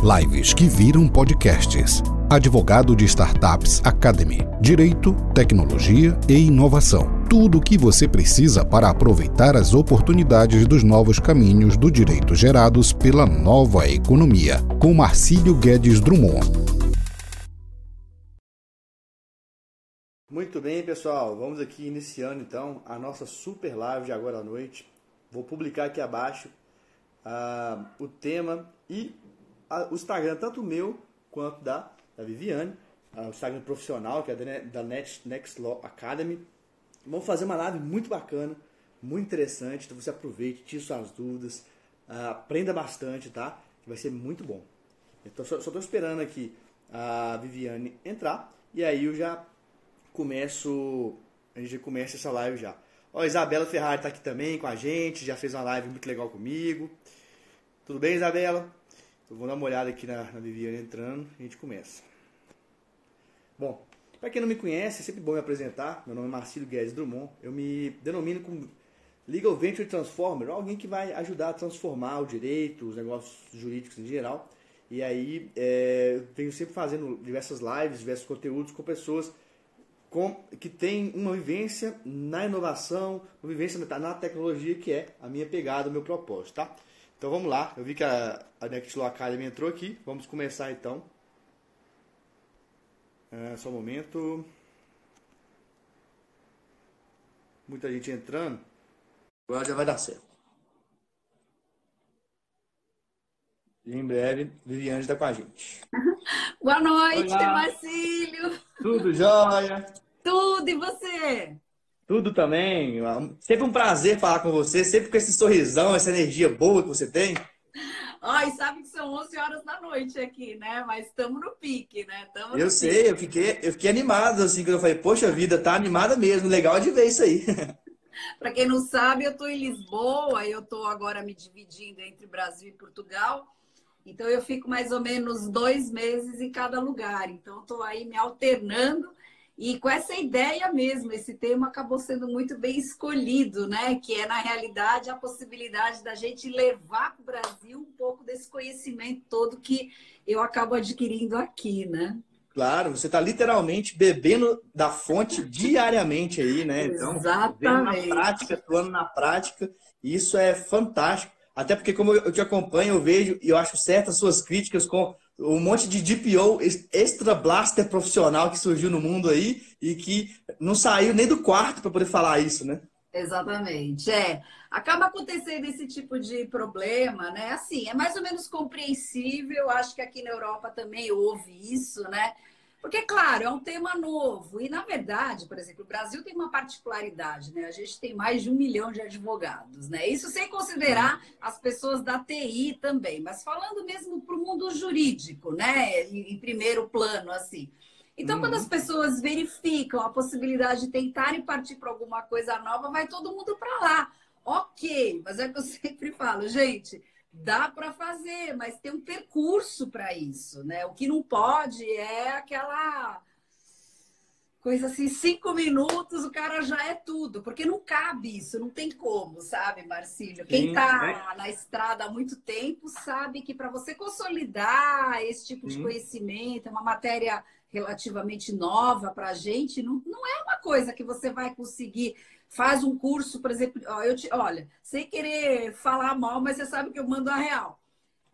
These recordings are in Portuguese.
Lives que viram podcasts. Advogado de Startups Academy. Direito, tecnologia e inovação. Tudo o que você precisa para aproveitar as oportunidades dos novos caminhos do direito gerados pela nova economia. Com Marcílio Guedes Drummond. Muito bem, pessoal. Vamos aqui iniciando então a nossa super live de agora à noite. Vou publicar aqui abaixo uh, o tema e o Instagram, tanto o meu quanto da, da Viviane, o Instagram profissional, que é da Next, Next Law Academy. Vamos fazer uma live muito bacana, muito interessante. Então você aproveite, tire suas dúvidas, uh, aprenda bastante, tá? Que vai ser muito bom. Então só estou esperando aqui a Viviane entrar e aí eu já começo, a gente começa essa live já. Ó, a Isabela Ferrari está aqui também com a gente, já fez uma live muito legal comigo. Tudo bem, Isabela? Eu vou dar uma olhada aqui na, na Viviane entrando e a gente começa. Bom, para quem não me conhece, é sempre bom me apresentar. Meu nome é Marcílio Guedes Drummond. Eu me denomino como Legal Venture Transformer, alguém que vai ajudar a transformar o direito, os negócios jurídicos em geral. E aí, é, eu venho sempre fazendo diversas lives, diversos conteúdos com pessoas com, que têm uma vivência na inovação, uma vivência na tecnologia, que é a minha pegada, o meu propósito, tá? Então vamos lá, eu vi que a, a Nextlaw Academy entrou aqui, vamos começar então. É, só um momento. Muita gente entrando. Agora já vai dar certo. E em breve, Viviane está com a gente. Boa noite, Marcílio. Tudo jóia? Tudo, e você? Tudo também. Sempre um prazer falar com você, sempre com esse sorrisão, essa energia boa que você tem. Ai, sabe que são 11 horas da noite aqui, né? Mas estamos no pique, né? Tamo eu sei, pique. eu fiquei, eu fiquei animado, assim, quando eu falei, poxa vida, tá animada mesmo, legal de ver isso aí. Para quem não sabe, eu estou em Lisboa, eu estou agora me dividindo entre Brasil e Portugal. Então, eu fico mais ou menos dois meses em cada lugar. Então, estou aí me alternando e com essa ideia mesmo, esse tema acabou sendo muito bem escolhido, né? Que é, na realidade, a possibilidade da gente levar para o Brasil um pouco desse conhecimento todo que eu acabo adquirindo aqui, né? Claro, você está literalmente bebendo da fonte diariamente aí, né? Então, Exatamente. na prática, atuando na prática, isso é fantástico. Até porque, como eu te acompanho, eu vejo e eu acho certas suas críticas com um monte de DPO extra blaster profissional que surgiu no mundo aí e que não saiu nem do quarto para poder falar isso, né? Exatamente. É, acaba acontecendo esse tipo de problema, né? Assim, é mais ou menos compreensível. Acho que aqui na Europa também houve isso, né? Porque, claro, é um tema novo. E, na verdade, por exemplo, o Brasil tem uma particularidade, né? A gente tem mais de um milhão de advogados, né? Isso sem considerar as pessoas da TI também. Mas falando mesmo para o mundo jurídico, né? Em primeiro plano, assim. Então, uhum. quando as pessoas verificam a possibilidade de tentarem partir para alguma coisa nova, vai todo mundo para lá. Ok, mas é que eu sempre falo, gente dá para fazer, mas tem um percurso para isso, né? O que não pode é aquela coisa assim, cinco minutos o cara já é tudo, porque não cabe isso, não tem como, sabe, Marcílio? Quem está na estrada há muito tempo sabe que para você consolidar esse tipo de conhecimento, é uma matéria relativamente nova para a gente, não, não é uma coisa que você vai conseguir faz um curso, por exemplo, ó, eu te, olha, sem querer falar mal, mas você sabe que eu mando a real.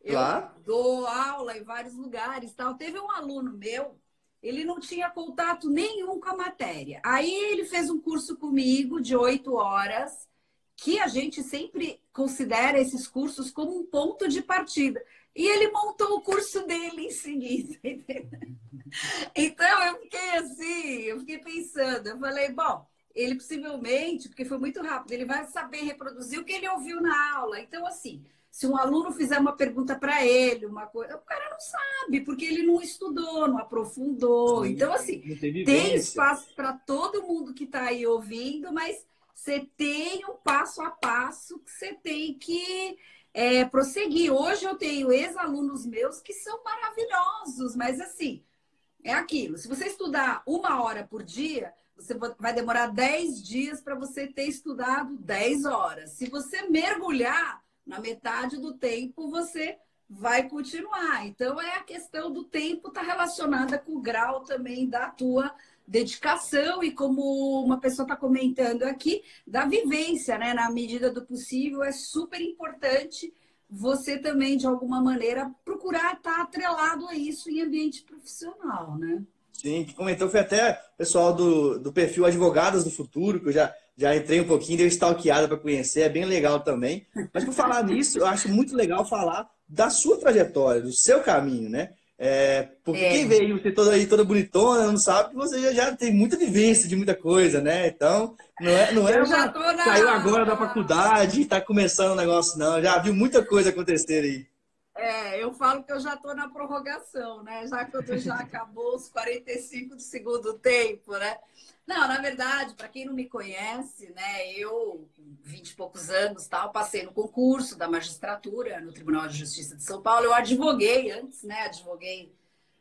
Eu claro. dou aula em vários lugares, tal. Teve um aluno meu, ele não tinha contato nenhum com a matéria. Aí ele fez um curso comigo de oito horas, que a gente sempre considera esses cursos como um ponto de partida. E ele montou o curso dele em seguida. Então eu fiquei assim, eu fiquei pensando, eu falei, bom, ele possivelmente, porque foi muito rápido, ele vai saber reproduzir o que ele ouviu na aula. Então, assim, se um aluno fizer uma pergunta para ele, uma coisa, o cara não sabe, porque ele não estudou, não aprofundou. Então, assim, tem espaço para todo mundo que está aí ouvindo, mas você tem um passo a passo que você tem que é, prosseguir. Hoje eu tenho ex-alunos meus que são maravilhosos, mas assim, é aquilo. Se você estudar uma hora por dia, você vai demorar 10 dias para você ter estudado 10 horas. Se você mergulhar na metade do tempo, você vai continuar. Então, é a questão do tempo está relacionada com o grau também da tua dedicação e como uma pessoa está comentando aqui, da vivência, né? Na medida do possível, é super importante você também, de alguma maneira, procurar estar tá atrelado a isso em ambiente profissional, né? Sim, que comentou foi até o pessoal do, do perfil Advogadas do Futuro, que eu já, já entrei um pouquinho, dei stalkeada para conhecer, é bem legal também. Mas por falar nisso, eu acho muito legal falar da sua trajetória, do seu caminho, né? É, porque é. quem vê você toda aí, toda bonitona, não sabe que você já, já, tem muita vivência de muita coisa, né? Então, não é, não é uma, na... saiu agora da faculdade está começando o negócio, não. Já viu muita coisa acontecer aí. É, eu falo que eu já estou na prorrogação, né? Já que já acabou os 45 do segundo tempo, né? Não, na verdade, para quem não me conhece, né, eu, com 20 e poucos anos, tal, passei no concurso da magistratura no Tribunal de Justiça de São Paulo. Eu advoguei antes, né? Advoguei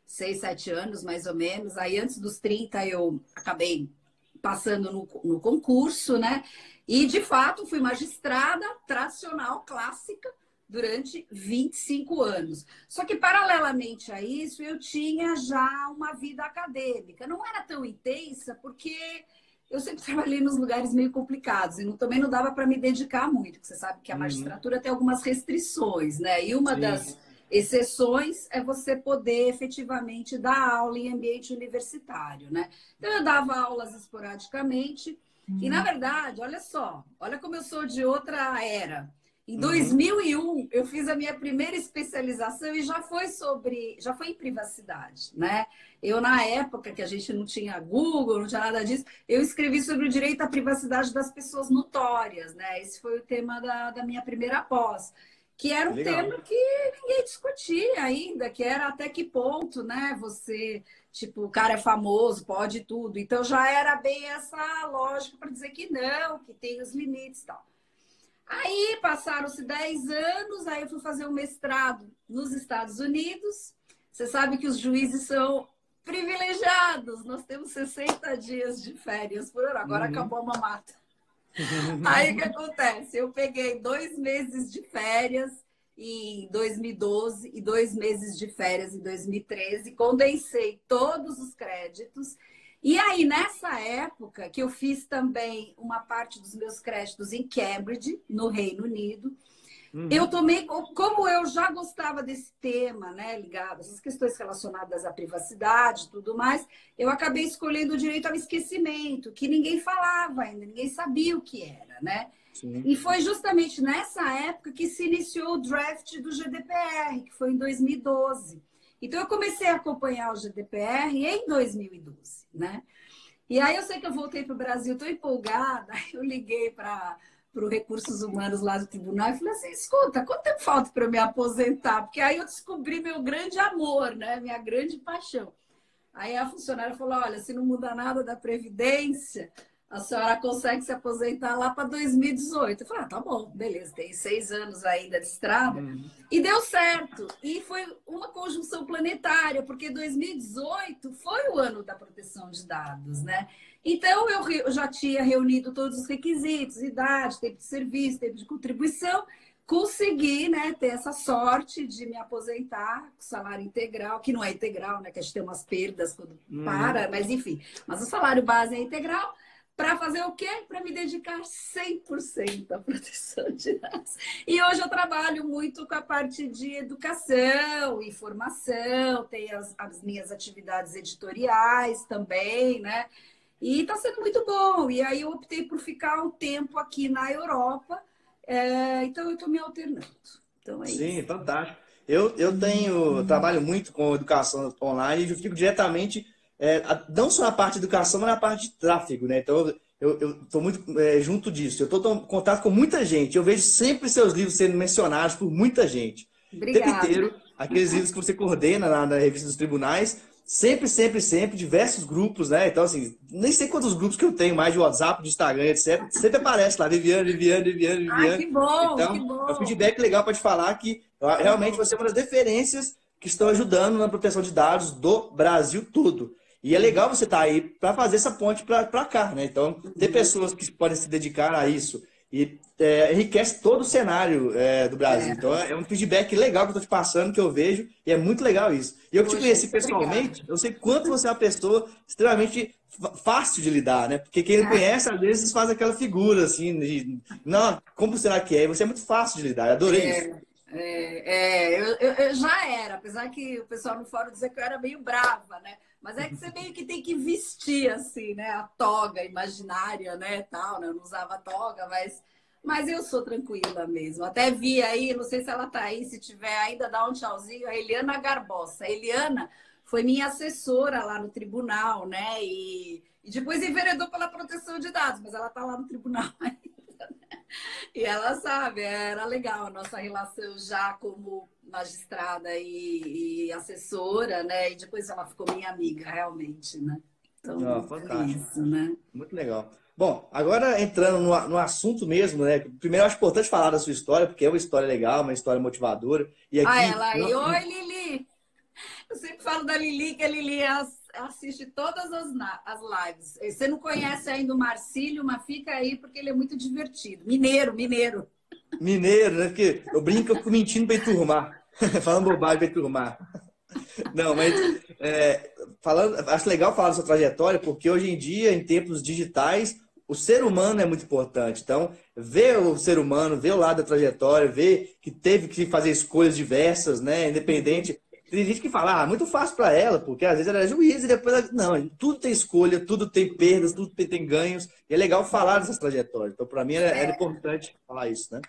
seis, sete anos, mais ou menos. Aí, antes dos 30, eu acabei passando no, no concurso, né? E, de fato, fui magistrada tradicional, clássica, durante 25 anos. Só que, paralelamente a isso, eu tinha já uma vida acadêmica. Não era tão intensa, porque eu sempre trabalhei nos lugares meio complicados e não, também não dava para me dedicar muito, porque você sabe que a uhum. magistratura uhum. tem algumas restrições, né? E uma Sim. das exceções é você poder efetivamente dar aula em ambiente universitário, né? Então, eu dava aulas esporadicamente. Uhum. E, na verdade, olha só, olha como eu sou de outra era. Em 2001, uhum. eu fiz a minha primeira especialização e já foi sobre, já foi em privacidade, né? Eu, na época que a gente não tinha Google, não tinha nada disso, eu escrevi sobre o direito à privacidade das pessoas notórias, né? Esse foi o tema da, da minha primeira pós, que era um Legal. tema que ninguém discutia ainda, que era até que ponto, né? Você, tipo, o cara é famoso, pode tudo. Então já era bem essa lógica para dizer que não, que tem os limites e tal. Aí passaram-se 10 anos, aí eu fui fazer um mestrado nos Estados Unidos. Você sabe que os juízes são privilegiados. Nós temos 60 dias de férias por ano. Agora uhum. acabou a mamata. Aí o que acontece? Eu peguei dois meses de férias em 2012 e dois meses de férias em 2013, condensei todos os créditos e aí, nessa época, que eu fiz também uma parte dos meus créditos em Cambridge, no Reino Unido, uhum. eu tomei, como eu já gostava desse tema, né, ligado, essas questões relacionadas à privacidade e tudo mais, eu acabei escolhendo o direito ao esquecimento, que ninguém falava ainda, ninguém sabia o que era, né? Sim. E foi justamente nessa época que se iniciou o draft do GDPR, que foi em 2012. Então, eu comecei a acompanhar o GDPR em 2012, né? E aí eu sei que eu voltei para o Brasil, estou empolgada, eu liguei para para Recursos Humanos lá do tribunal e falei assim: escuta, quanto tempo falta para eu me aposentar? Porque aí eu descobri meu grande amor, né? Minha grande paixão. Aí a funcionária falou: olha, se não muda nada da Previdência, a senhora consegue se aposentar lá para 2018. Eu falei, ah, tá bom, beleza, tem seis anos ainda de estrada. Uhum. E deu certo. E foi uma conjunção planetária, porque 2018 foi o ano da proteção de dados, né? Então, eu já tinha reunido todos os requisitos, idade, tempo de serviço, tempo de contribuição, consegui né, ter essa sorte de me aposentar com salário integral, que não é integral, né? Que a gente tem umas perdas quando uhum. para, mas enfim. Mas o salário base é integral para fazer o quê? Para me dedicar 100% à proteção de dados. E hoje eu trabalho muito com a parte de educação e formação, tenho as, as minhas atividades editoriais também, né? E está sendo muito bom. E aí eu optei por ficar um tempo aqui na Europa, é, então eu estou me alternando. Então é Sim, isso. fantástico. Eu, eu tenho, eu trabalho muito com educação online e eu fico diretamente é, não só na parte de educação, mas na parte de tráfego, né? Então, eu estou muito é, junto disso. Eu estou em contato com muita gente. Eu vejo sempre seus livros sendo mencionados por muita gente. Obrigada. O tempo inteiro, aqueles livros que você coordena na, na revista dos tribunais, sempre, sempre, sempre, diversos grupos, né? Então, assim, nem sei quantos grupos que eu tenho, mais de WhatsApp, de Instagram, etc. Sempre aparece lá, Viviane, Viviane, Viviane, Viviane. Ah, que bom, então, que bom. é um feedback legal para te falar que realmente você é uma das referências que estão ajudando na proteção de dados do Brasil todo. E é legal você estar tá aí para fazer essa ponte para cá, né? Então, ter pessoas que podem se dedicar a isso e é, enriquece todo o cenário é, do Brasil. É. Então é um feedback legal que eu estou te passando, que eu vejo, e é muito legal isso. E eu que te conheci pessoalmente, obrigada. eu sei quanto você é uma pessoa extremamente fácil de lidar, né? Porque quem não é. conhece, às vezes, faz aquela figura assim, de, não, como será que é? E você é muito fácil de lidar, eu adorei é, isso. É, é eu, eu, eu, já era, apesar que o pessoal no fórum dizia que eu era meio brava, né? Mas é que você meio que tem que vestir, assim, né? A toga imaginária, né? Tal, né? Eu não usava toga, mas, mas eu sou tranquila mesmo. Até vi aí, não sei se ela tá aí, se tiver ainda, dá um tchauzinho, a Eliana Garbosa. A Eliana foi minha assessora lá no tribunal, né? E, e depois enveredou pela proteção de dados, mas ela tá lá no tribunal ainda. E ela sabe, era legal a nossa relação já como magistrada e, e, assessora, né? E depois ela ficou minha amiga, realmente, né? Então, oh, fantástico. Isso, né? Muito legal. Bom, agora entrando no, no, assunto mesmo, né? Primeiro, eu acho importante falar da sua história, porque é uma história legal, uma história motivadora. E aqui, ah, ela e oi, Lili! Eu sempre falo da Lili, que a Lili assiste todas as, as lives. Você não conhece ainda o Marcílio, mas fica aí porque ele é muito divertido. Mineiro, mineiro. Mineiro, né? Porque eu brinco, eu fico mentindo para enturmar. falando bobagem para enturmar. Não, mas é, falando, acho legal falar sua trajetória, porque hoje em dia, em tempos digitais, o ser humano é muito importante. Então, ver o ser humano, ver o lado da trajetória, ver que teve que fazer escolhas diversas, né? Independente. Tem gente que fala, ah, muito fácil para ela, porque às vezes ela é juiz e depois ela... Não, tudo tem escolha, tudo tem perdas, tudo tem, ganhos. E é legal falar dessas trajetórias. Então, para mim, era, era importante falar isso, né?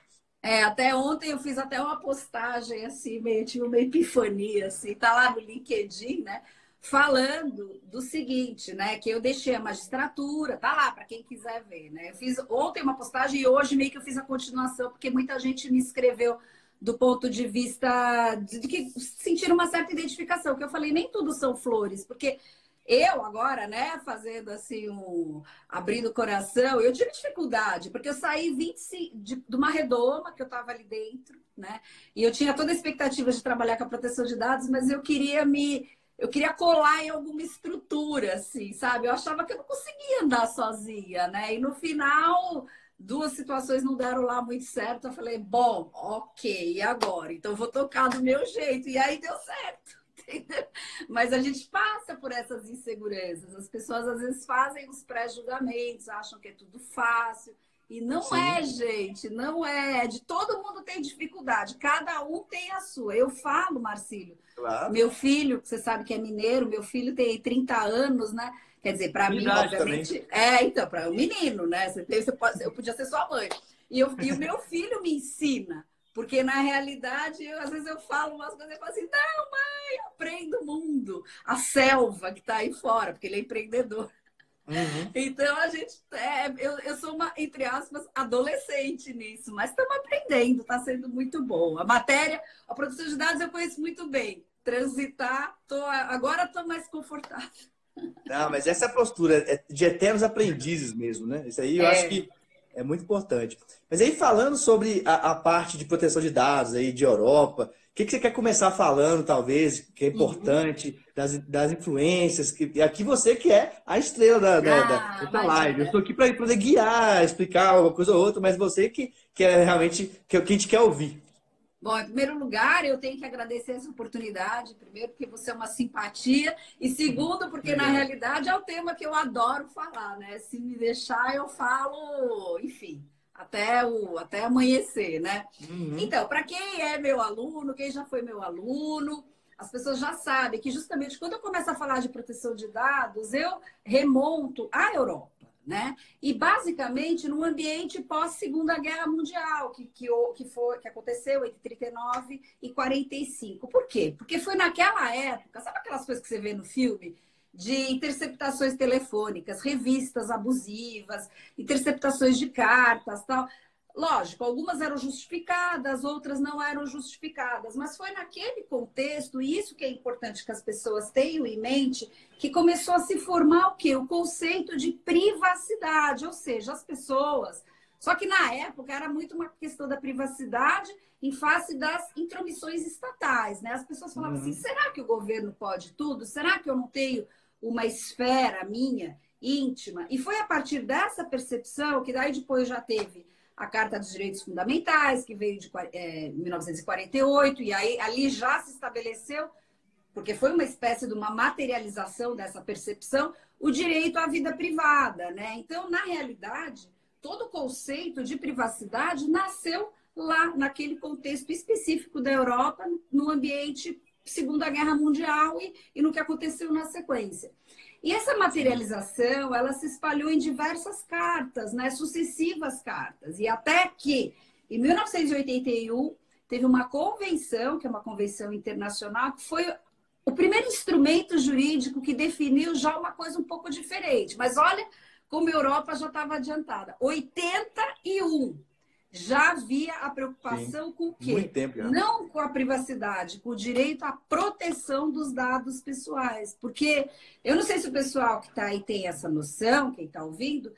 É, até ontem eu fiz até uma postagem assim, meio, tive uma epifania, assim, tá lá no LinkedIn, né? Falando do seguinte, né? Que eu deixei a magistratura, tá lá para quem quiser ver, né? Eu fiz ontem uma postagem e hoje meio que eu fiz a continuação, porque muita gente me escreveu do ponto de vista de que sentiram uma certa identificação, que eu falei, nem tudo são flores, porque eu agora, né, fazendo assim, um, abrindo o coração, eu tive dificuldade, porque eu saí 25, de, de uma redoma que eu estava ali dentro, né? E eu tinha toda a expectativa de trabalhar com a proteção de dados, mas eu queria me. Eu queria colar em alguma estrutura, assim, sabe? Eu achava que eu não conseguia andar sozinha, né? E no final, duas situações não deram lá muito certo. Eu falei, bom, ok, e agora? Então vou tocar do meu jeito. E aí deu certo. Mas a gente passa por essas inseguranças. As pessoas às vezes fazem os pré-julgamentos, acham que é tudo fácil. E não Sim. é, gente, não é. De todo mundo tem dificuldade, cada um tem a sua. Eu falo, Marcílio, claro. meu filho, você sabe que é mineiro, meu filho tem 30 anos, né? Quer dizer, para mim, obviamente. Também. É, então, para o um menino, né? Você, você pode, eu podia ser sua mãe. E, eu, e o meu filho me ensina. Porque na realidade, eu, às vezes eu falo umas coisas e falo assim, não, mãe, aprenda o mundo, a selva que está aí fora, porque ele é empreendedor. Uhum. Então a gente é, eu, eu sou uma, entre aspas, adolescente nisso, mas estamos aprendendo, está sendo muito bom. A matéria, a produção de dados eu conheço muito bem. Transitar, tô, agora estou mais confortável. Não, mas essa postura é de eternos aprendizes mesmo, né? Isso aí eu é. acho que é muito importante. Mas aí, falando sobre a, a parte de proteção de dados aí de Europa, o que, que você quer começar falando, talvez, que é importante, uhum. das, das influências? Que, aqui você que é a estrela da, da, ah, da, da live. Eu estou aqui para poder guiar, explicar uma coisa ou outra, mas você que, que é realmente que, que a gente quer ouvir. Bom, em primeiro lugar, eu tenho que agradecer essa oportunidade. Primeiro, porque você é uma simpatia. E segundo, porque na realidade é o tema que eu adoro falar, né? Se me deixar, eu falo, enfim, até, o, até amanhecer, né? Uhum. Então, para quem é meu aluno, quem já foi meu aluno, as pessoas já sabem que justamente quando eu começo a falar de proteção de dados, eu remonto à Europa né? E basicamente no ambiente pós Segunda Guerra Mundial, que, que, que, foi, que aconteceu entre 39 e 45. Por quê? Porque foi naquela época, sabe aquelas coisas que você vê no filme? De interceptações telefônicas, revistas abusivas, interceptações de cartas, tal. Lógico, algumas eram justificadas, outras não eram justificadas, mas foi naquele contexto, e isso que é importante que as pessoas tenham em mente, que começou a se formar o quê? O conceito de privacidade, ou seja, as pessoas. Só que na época era muito uma questão da privacidade em face das intromissões estatais, né? As pessoas falavam assim, uhum. assim: será que o governo pode tudo? Será que eu não tenho uma esfera minha íntima? E foi a partir dessa percepção que daí depois já teve a Carta dos Direitos Fundamentais, que veio de é, 1948, e aí ali já se estabeleceu, porque foi uma espécie de uma materialização dessa percepção, o direito à vida privada, né? Então, na realidade, todo o conceito de privacidade nasceu lá naquele contexto específico da Europa, no ambiente Segunda Guerra Mundial e, e no que aconteceu na sequência. E essa materialização, ela se espalhou em diversas cartas, né, sucessivas cartas, e até que em 1981 teve uma convenção, que é uma convenção internacional, que foi o primeiro instrumento jurídico que definiu já uma coisa um pouco diferente. Mas olha como a Europa já estava adiantada. 81 já havia a preocupação Sim, com o quê? Não com a privacidade, com o direito à proteção dos dados pessoais. Porque eu não sei se o pessoal que está aí tem essa noção, quem está ouvindo,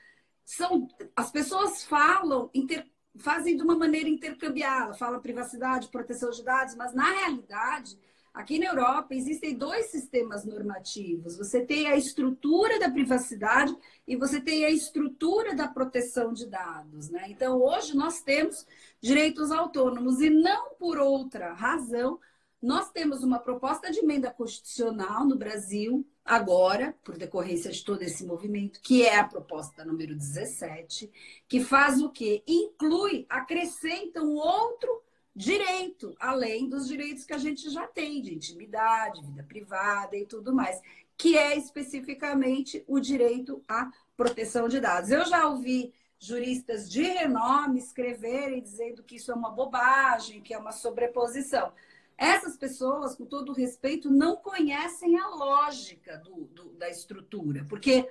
são as pessoas falam, inter, fazem de uma maneira intercambiada, falam privacidade, proteção de dados, mas na realidade Aqui na Europa existem dois sistemas normativos. Você tem a estrutura da privacidade e você tem a estrutura da proteção de dados. Né? Então, hoje nós temos direitos autônomos e não por outra razão. Nós temos uma proposta de emenda constitucional no Brasil, agora, por decorrência de todo esse movimento, que é a proposta número 17, que faz o quê? Inclui, acrescenta um outro direito, além dos direitos que a gente já tem de intimidade, vida privada e tudo mais, que é especificamente o direito à proteção de dados. Eu já ouvi juristas de renome escreverem dizendo que isso é uma bobagem, que é uma sobreposição. Essas pessoas, com todo respeito, não conhecem a lógica do, do, da estrutura, porque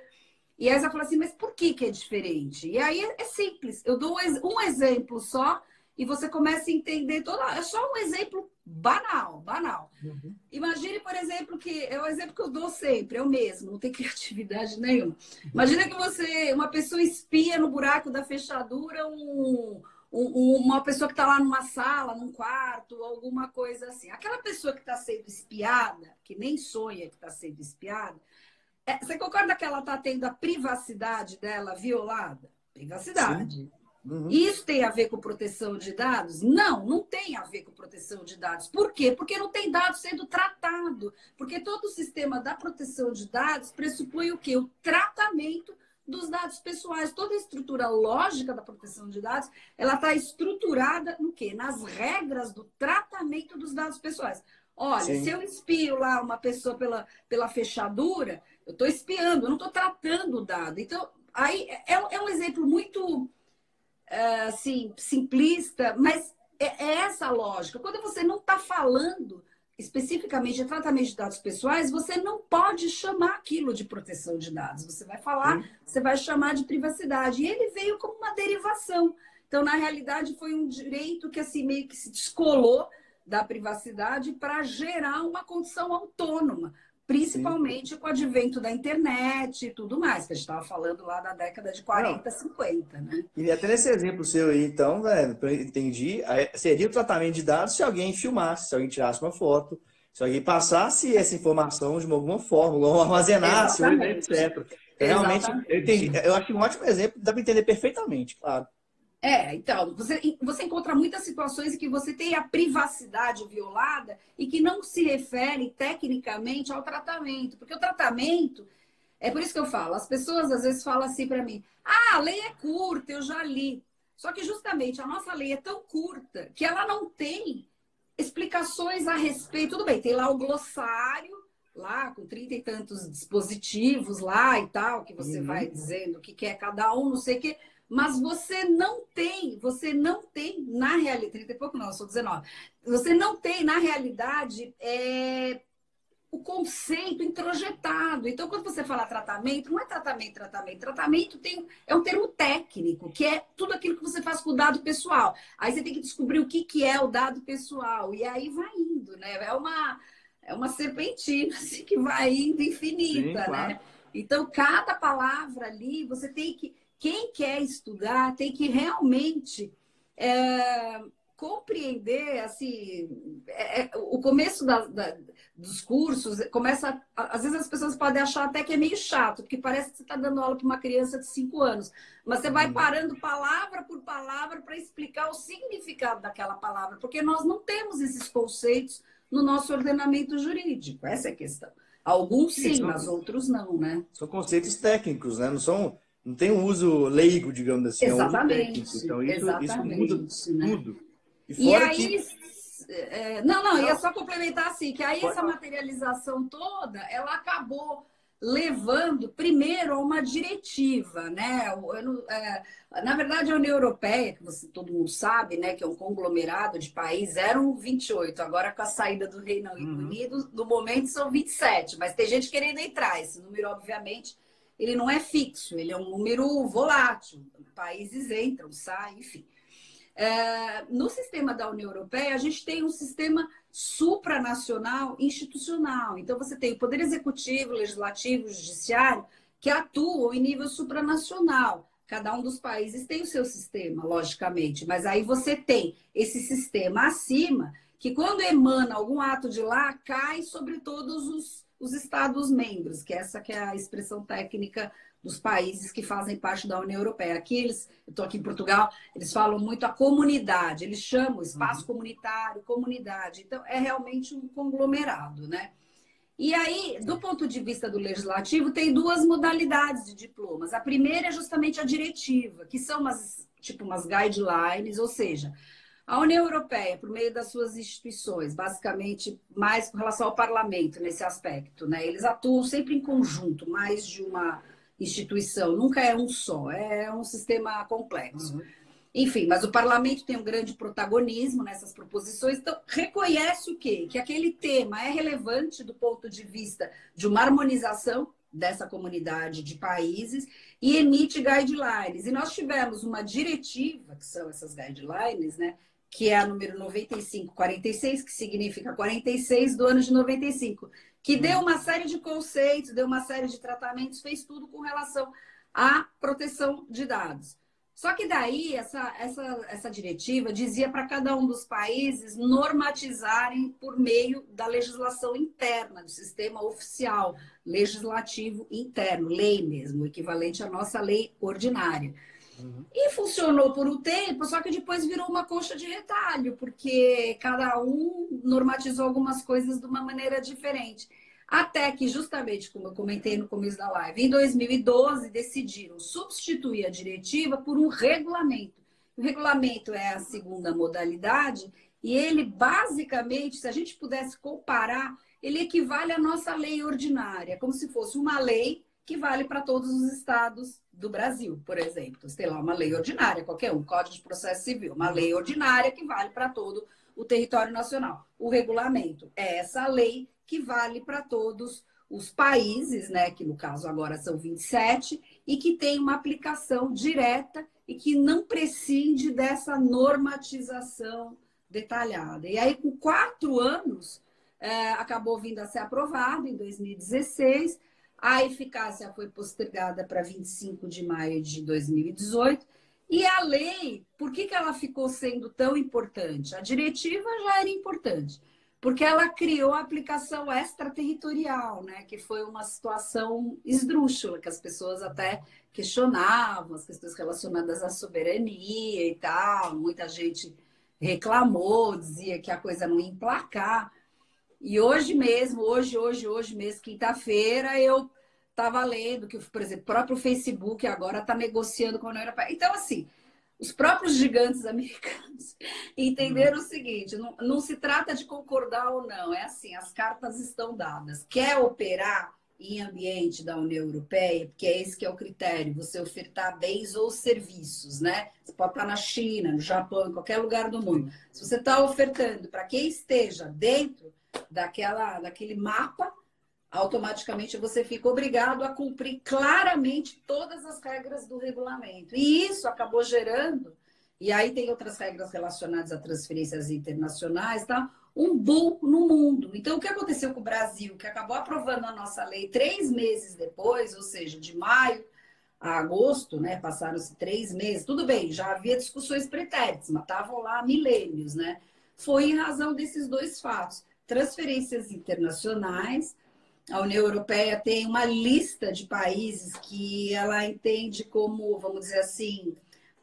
e aí você fala assim, mas por que, que é diferente? E aí é, é simples. Eu dou um exemplo só e você começa a entender toda. É só um exemplo banal, banal. Uhum. Imagine, por exemplo, que é o exemplo que eu dou sempre, é o mesmo, não tem criatividade nenhuma. Imagina que você, uma pessoa espia no buraco da fechadura um, um, uma pessoa que está lá numa sala, num quarto, alguma coisa assim. Aquela pessoa que está sendo espiada, que nem sonha que está sendo espiada, é, você concorda que ela está tendo a privacidade dela violada? Privacidade. Sim. Uhum. Isso tem a ver com proteção de dados? Não, não tem a ver com proteção de dados. Por quê? Porque não tem dados sendo tratado. Porque todo o sistema da proteção de dados pressupõe o quê? O tratamento dos dados pessoais. Toda a estrutura lógica da proteção de dados, ela está estruturada no quê? Nas regras do tratamento dos dados pessoais. Olha, Sim. se eu espio lá uma pessoa pela, pela fechadura, eu estou espiando, eu não estou tratando o dado. Então, aí é, é um exemplo muito assim, simplista, mas é, é essa a lógica. Quando você não está falando especificamente de tratamento de dados pessoais, você não pode chamar aquilo de proteção de dados. Você vai falar, você vai chamar de privacidade. E ele veio como uma derivação. Então, na realidade, foi um direito que assim meio que se descolou da privacidade para gerar uma condição autônoma principalmente Sim. com o advento da internet e tudo mais, que a gente estava falando lá da década de 40, Não. 50, né? E até nesse exemplo seu aí, então, velho, eu entendi, seria o tratamento de dados se alguém filmasse, se alguém tirasse uma foto, se alguém passasse essa informação de alguma forma, ou armazenasse, etc. Realmente, eu, entendi, eu acho um ótimo exemplo, dá para entender perfeitamente, claro. É, então, você, você encontra muitas situações em que você tem a privacidade violada e que não se refere tecnicamente ao tratamento. Porque o tratamento, é por isso que eu falo, as pessoas às vezes falam assim para mim: ah, a lei é curta, eu já li. Só que justamente a nossa lei é tão curta que ela não tem explicações a respeito. Tudo bem, tem lá o glossário, lá com trinta e tantos dispositivos lá e tal, que você uhum. vai dizendo o que é cada um, não sei o quê mas você não tem, você não tem na realidade, 30 e pouco não, eu sou 19, você não tem na realidade é, o conceito introjetado. Então, quando você fala tratamento, não é tratamento, tratamento. Tratamento tem, é um termo técnico, que é tudo aquilo que você faz com o dado pessoal. Aí você tem que descobrir o que, que é o dado pessoal. E aí vai indo, né? É uma, é uma serpentina assim, que vai indo infinita, Sim, claro. né? Então, cada palavra ali, você tem que quem quer estudar tem que realmente é, compreender, assim, é, é, o começo da, da, dos cursos começa. Às vezes as pessoas podem achar até que é meio chato, porque parece que você está dando aula para uma criança de 5 anos. Mas você vai uhum. parando palavra por palavra para explicar o significado daquela palavra, porque nós não temos esses conceitos no nosso ordenamento jurídico. Essa é a questão. Alguns sim, sim mas outros não, né? São conceitos técnicos, né? Não são. Não tem um uso leigo, digamos assim. Exatamente. É um uso técnico. Então, isso, Exatamente, isso muda né? tudo. E, e aí, que... É, não, não, ia só complementar assim, que aí essa materialização toda, ela acabou levando primeiro a uma diretiva, né? É, na verdade, a União Europeia, que você, todo mundo sabe, né, que é um conglomerado de países, eram 28, agora com a saída do Reino uhum. Unido, no momento são 27, mas tem gente querendo entrar. Esse número, obviamente, ele não é fixo, ele é um número volátil. Países entram, saem, enfim. É, no sistema da União Europeia, a gente tem um sistema supranacional institucional. Então, você tem o Poder Executivo, Legislativo, Judiciário, que atuam em nível supranacional. Cada um dos países tem o seu sistema, logicamente, mas aí você tem esse sistema acima, que quando emana algum ato de lá, cai sobre todos os, os Estados-membros, que essa que é a expressão técnica dos países que fazem parte da União Europeia. Aqui eles, eu estou aqui em Portugal, eles falam muito a comunidade, eles chamam espaço uhum. comunitário, comunidade. Então, é realmente um conglomerado, né? E aí, do ponto de vista do legislativo, tem duas modalidades de diplomas. A primeira é justamente a diretiva, que são umas, tipo umas guidelines, ou seja, a União Europeia, por meio das suas instituições, basicamente mais com relação ao parlamento nesse aspecto, né? Eles atuam sempre em conjunto, mais de uma instituição, nunca é um só, é um sistema complexo. Uhum. Enfim, mas o parlamento tem um grande protagonismo nessas proposições, então reconhece o quê? Que aquele tema é relevante do ponto de vista de uma harmonização dessa comunidade de países e emite guidelines. E nós tivemos uma diretiva, que são essas guidelines, né? Que é a número 9546, que significa 46 do ano de 95, que deu uma série de conceitos, deu uma série de tratamentos, fez tudo com relação à proteção de dados. Só que daí essa, essa, essa diretiva dizia para cada um dos países normatizarem por meio da legislação interna, do sistema oficial, legislativo interno, lei mesmo, equivalente à nossa lei ordinária. Uhum. E funcionou por um tempo, só que depois virou uma coxa de retalho, porque cada um normatizou algumas coisas de uma maneira diferente. Até que, justamente como eu comentei no começo da live, em 2012 decidiram substituir a diretiva por um regulamento. O regulamento é a segunda modalidade e ele, basicamente, se a gente pudesse comparar, ele equivale à nossa lei ordinária, como se fosse uma lei que vale para todos os estados do Brasil, por exemplo. Tem lá uma lei ordinária, qualquer um, Código de Processo Civil, uma lei ordinária que vale para todo o território nacional. O regulamento é essa lei que vale para todos os países, né, que no caso agora são 27, e que tem uma aplicação direta e que não prescinde dessa normatização detalhada. E aí, com quatro anos, é, acabou vindo a ser aprovado em 2016 a eficácia foi postergada para 25 de maio de 2018. E a lei, por que, que ela ficou sendo tão importante? A diretiva já era importante, porque ela criou a aplicação extraterritorial, né? que foi uma situação esdrúxula, que as pessoas até questionavam, as questões relacionadas à soberania e tal. Muita gente reclamou, dizia que a coisa não ia emplacar. E hoje mesmo, hoje, hoje, hoje mesmo, quinta-feira, eu estava lendo que, por exemplo, o próprio Facebook agora está negociando com a União Europeia. Então, assim, os próprios gigantes americanos entenderam hum. o seguinte: não, não se trata de concordar ou não, é assim, as cartas estão dadas. Quer operar em ambiente da União Europeia, porque é esse que é o critério, você ofertar bens ou serviços, né? Você pode estar na China, no Japão, em qualquer lugar do mundo. Se você está ofertando para quem esteja dentro daquela, daquele mapa, automaticamente você fica obrigado a cumprir claramente todas as regras do regulamento. E isso acabou gerando, e aí tem outras regras relacionadas a transferências internacionais, tá? Um boom no mundo. Então, o que aconteceu com o Brasil, que acabou aprovando a nossa lei três meses depois, ou seja, de maio a agosto, né? Passaram-se três meses. Tudo bem, já havia discussões pretéritas, mas estavam lá milênios, né? Foi em razão desses dois fatos: transferências internacionais. A União Europeia tem uma lista de países que ela entende como, vamos dizer assim,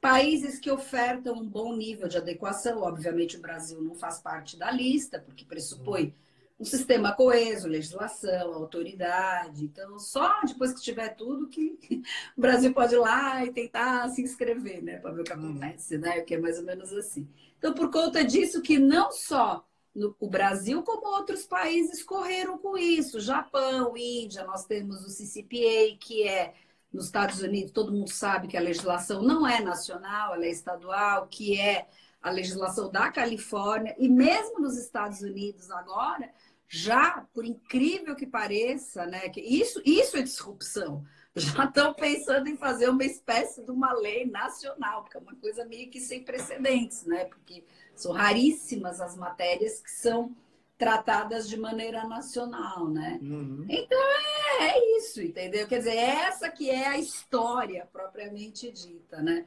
países que ofertam um bom nível de adequação. Obviamente, o Brasil não faz parte da lista, porque pressupõe um sistema coeso, legislação, autoridade. Então, só depois que tiver tudo que o Brasil pode ir lá e tentar se inscrever, né, para ver o que acontece, né, que é mais ou menos assim. Então, por conta disso que não só no, o Brasil, como outros países correram com isso. Japão, Índia, nós temos o CCPA, que é nos Estados Unidos, todo mundo sabe que a legislação não é nacional, ela é estadual, que é a legislação da Califórnia, e mesmo nos Estados Unidos agora, já, por incrível que pareça, né, que isso, isso é disrupção. Já estão pensando em fazer uma espécie de uma lei nacional, porque é uma coisa meio que sem precedentes, né? Porque são raríssimas as matérias que são tratadas de maneira nacional, né? Uhum. Então é, é, isso, entendeu? Quer dizer, essa que é a história propriamente dita, né?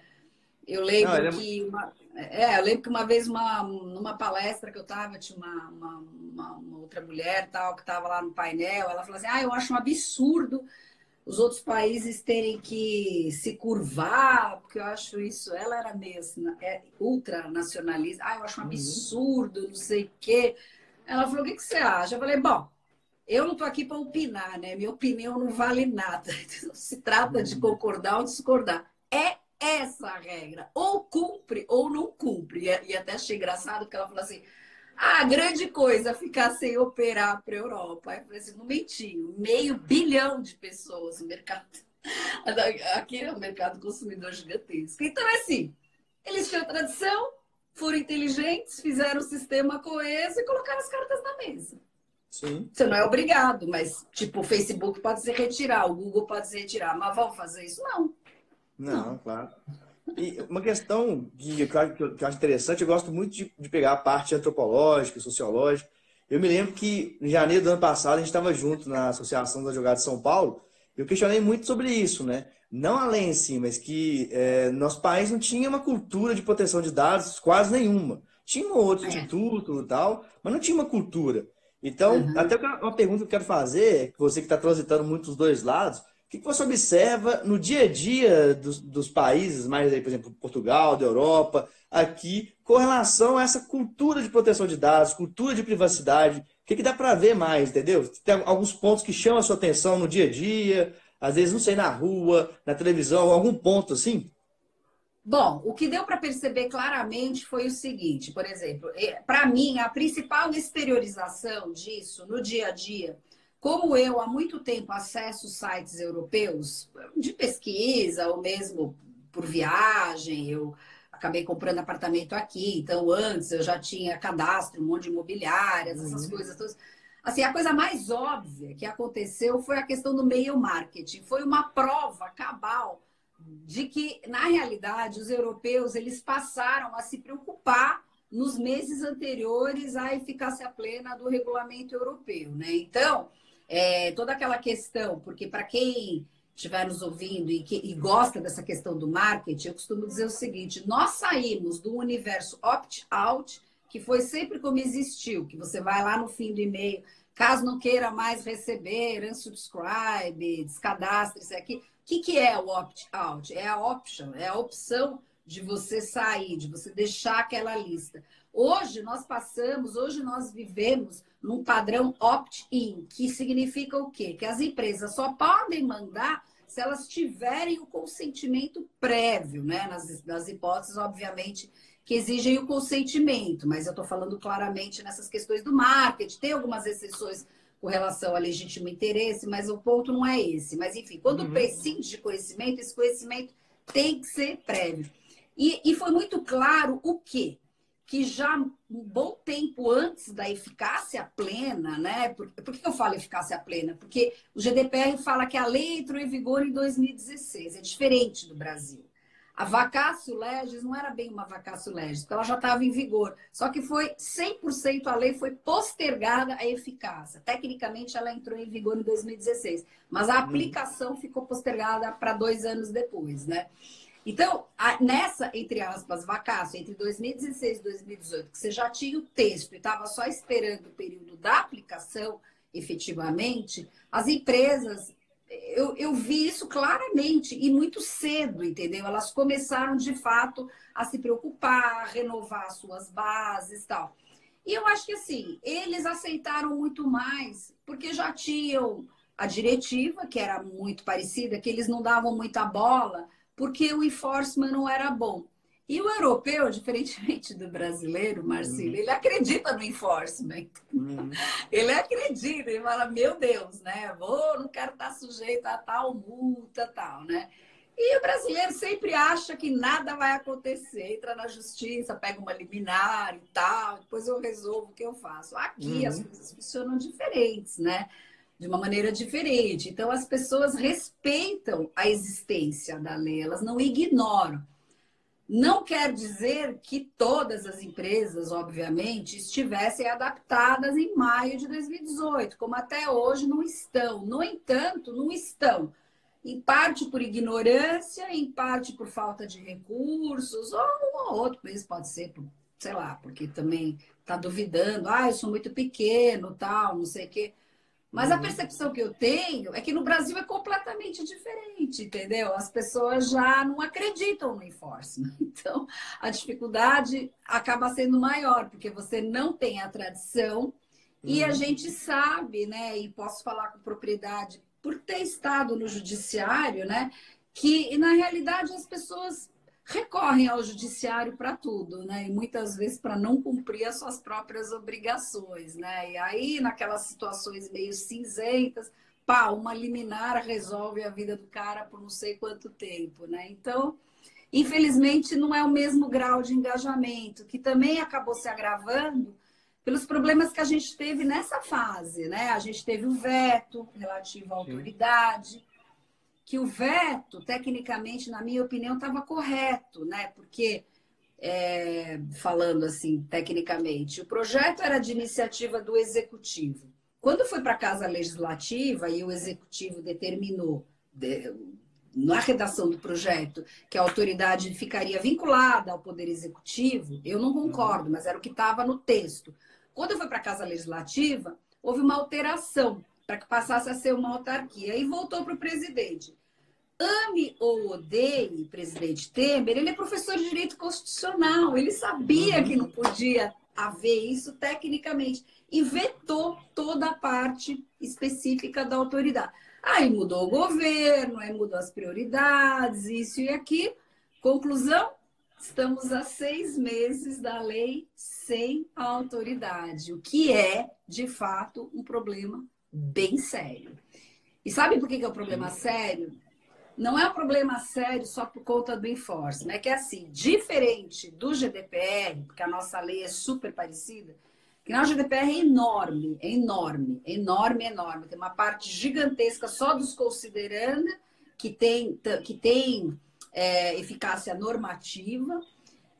Eu lembro Não, é... que uma, é, eu lembro que uma vez uma, numa palestra que eu estava tinha uma, uma, uma, uma, outra mulher tal que estava lá no painel, ela falou assim: "Ah, eu acho um absurdo os outros países terem que se curvar, porque eu acho isso, ela era meio assim, é, ultranacionalista, ah, eu acho um uhum. absurdo, não sei o quê. Ela falou: o que, que você acha? Eu falei: bom, eu não estou aqui para opinar, né? Minha opinião não vale nada. Não se trata de concordar ou discordar. É essa a regra. Ou cumpre ou não cumpre. E até achei engraçado porque ela falou assim: ah, grande coisa ficar sem operar para a Europa. Aí eu falei assim: não mentiu. Meio bilhão de pessoas no mercado. Aqui é um mercado consumidor gigantesco. Então, é assim: eles tinham tradição, foram inteligentes, fizeram o sistema coeso e colocaram as cartas na mesa. Sim. Você não é obrigado, mas, tipo, o Facebook pode se retirar, o Google pode se retirar, mas vão fazer isso? Não. Não, não. claro. E uma questão que eu, que eu acho interessante, eu gosto muito de, de, pegar a parte antropológica, sociológica. Eu me lembro que em janeiro do ano passado a gente estava junto na Associação da Jogada de São Paulo. Eu questionei muito sobre isso, né? Não além assim, mas que é, nosso país não tinha uma cultura de proteção de dados quase nenhuma. Tinha um outro é. instituto e tal, mas não tinha uma cultura. Então, uhum. até uma pergunta que eu quero fazer, você que está transitando muito dos dois lados, o que você observa no dia a dia dos, dos países, mais aí, por exemplo, Portugal, da Europa, aqui, com relação a essa cultura de proteção de dados, cultura de privacidade? O que, que dá para ver mais, entendeu? Tem alguns pontos que chamam a sua atenção no dia a dia, às vezes, não sei, na rua, na televisão, algum ponto assim? Bom, o que deu para perceber claramente foi o seguinte, por exemplo, é, para mim, a principal exteriorização disso no dia a dia, como eu há muito tempo acesso sites europeus de pesquisa, ou mesmo por viagem, eu acabei comprando apartamento aqui, então antes eu já tinha cadastro, um monte de imobiliárias, essas uhum. coisas todas. Assim, a coisa mais óbvia que aconteceu foi a questão do meio marketing. Foi uma prova cabal de que, na realidade, os europeus eles passaram a se preocupar nos meses anteriores à eficácia plena do regulamento europeu. Né? Então, é, toda aquela questão, porque para quem estiver nos ouvindo e, que, e gosta dessa questão do marketing, eu costumo dizer o seguinte: nós saímos do universo opt-out, que foi sempre como existiu, que você vai lá no fim do e-mail, Caso não queira mais receber, unsubscribe, descadastre isso aqui. O que, que é o opt-out? É a option, é a opção de você sair, de você deixar aquela lista. Hoje nós passamos, hoje nós vivemos num padrão opt-in, que significa o quê? Que as empresas só podem mandar se elas tiverem o consentimento prévio, né? Nas, nas hipóteses, obviamente, que exigem o consentimento, mas eu estou falando claramente nessas questões do marketing. Tem algumas exceções com relação a legítimo interesse, mas o ponto não é esse. Mas, enfim, quando uhum. prescinde de conhecimento, esse conhecimento tem que ser prévio. E, e foi muito claro o quê? Que já um bom tempo antes da eficácia plena, né? Por, por que eu falo eficácia plena? Porque o GDPR fala que a lei entrou em vigor em 2016, é diferente do Brasil. A vacácio legis não era bem uma vacácio legis, porque ela já estava em vigor. Só que foi 100% a lei foi postergada a eficácia. Tecnicamente, ela entrou em vigor em 2016, mas a uhum. aplicação ficou postergada para dois anos depois, né? Então, a, nessa, entre aspas, vacácio, entre 2016 e 2018, que você já tinha o texto e estava só esperando o período da aplicação, efetivamente, as empresas eu, eu vi isso claramente e muito cedo, entendeu? Elas começaram de fato a se preocupar, a renovar suas bases e tal. E eu acho que assim, eles aceitaram muito mais, porque já tinham a diretiva, que era muito parecida, que eles não davam muita bola, porque o enforcement não era bom. E o europeu, diferentemente do brasileiro, Marcelo, uhum. ele acredita no enforcement. Uhum. Ele acredita, ele fala, meu Deus, né? Vou, não quero estar sujeito a tal multa, tal, né? E o brasileiro sempre acha que nada vai acontecer, entra na justiça, pega uma liminar e tal, depois eu resolvo o que eu faço. Aqui uhum. as coisas funcionam diferentes, né? De uma maneira diferente. Então as pessoas respeitam a existência da lei, elas não ignoram. Não quer dizer que todas as empresas, obviamente, estivessem adaptadas em maio de 2018, como até hoje não estão. No entanto, não estão. Em parte por ignorância, em parte por falta de recursos, ou um ou outro país pode ser, por, sei lá, porque também está duvidando, ah, eu sou muito pequeno, tal, não sei o quê. Mas a uhum. percepção que eu tenho é que no Brasil é completamente diferente, entendeu? As pessoas já não acreditam no enforcement. Então, a dificuldade acaba sendo maior, porque você não tem a tradição e a uhum. gente sabe, né? E posso falar com propriedade por ter estado no judiciário, né? Que na realidade as pessoas recorrem ao judiciário para tudo, né? E muitas vezes para não cumprir as suas próprias obrigações, né? E aí, naquelas situações meio cinzentas, pá, uma liminar resolve a vida do cara por não sei quanto tempo, né? Então, infelizmente, não é o mesmo grau de engajamento, que também acabou se agravando pelos problemas que a gente teve nessa fase, né? A gente teve o veto relativo à autoridade, que o veto, tecnicamente, na minha opinião, estava correto, né? Porque, é, falando assim, tecnicamente, o projeto era de iniciativa do executivo. Quando foi para a Casa Legislativa e o executivo determinou, de, na redação do projeto, que a autoridade ficaria vinculada ao Poder Executivo, eu não concordo, mas era o que estava no texto. Quando foi para a Casa Legislativa, houve uma alteração para que passasse a ser uma autarquia. E voltou para o presidente. Ame ou odeie presidente Temer, ele é professor de direito constitucional. Ele sabia que não podia haver isso tecnicamente e vetou toda a parte específica da autoridade. Aí mudou o governo, aí mudou as prioridades, isso e aquilo. Conclusão: estamos a seis meses da lei sem a autoridade, o que é, de fato, um problema bem sério. E sabe por que é um problema sério? Não é um problema sério só por conta do enforcement. É que, assim, diferente do GDPR, porque a nossa lei é super parecida, que na GDPR é enorme, é enorme, é enorme, enorme. Tem uma parte gigantesca só dos considerando que tem, que tem é, eficácia normativa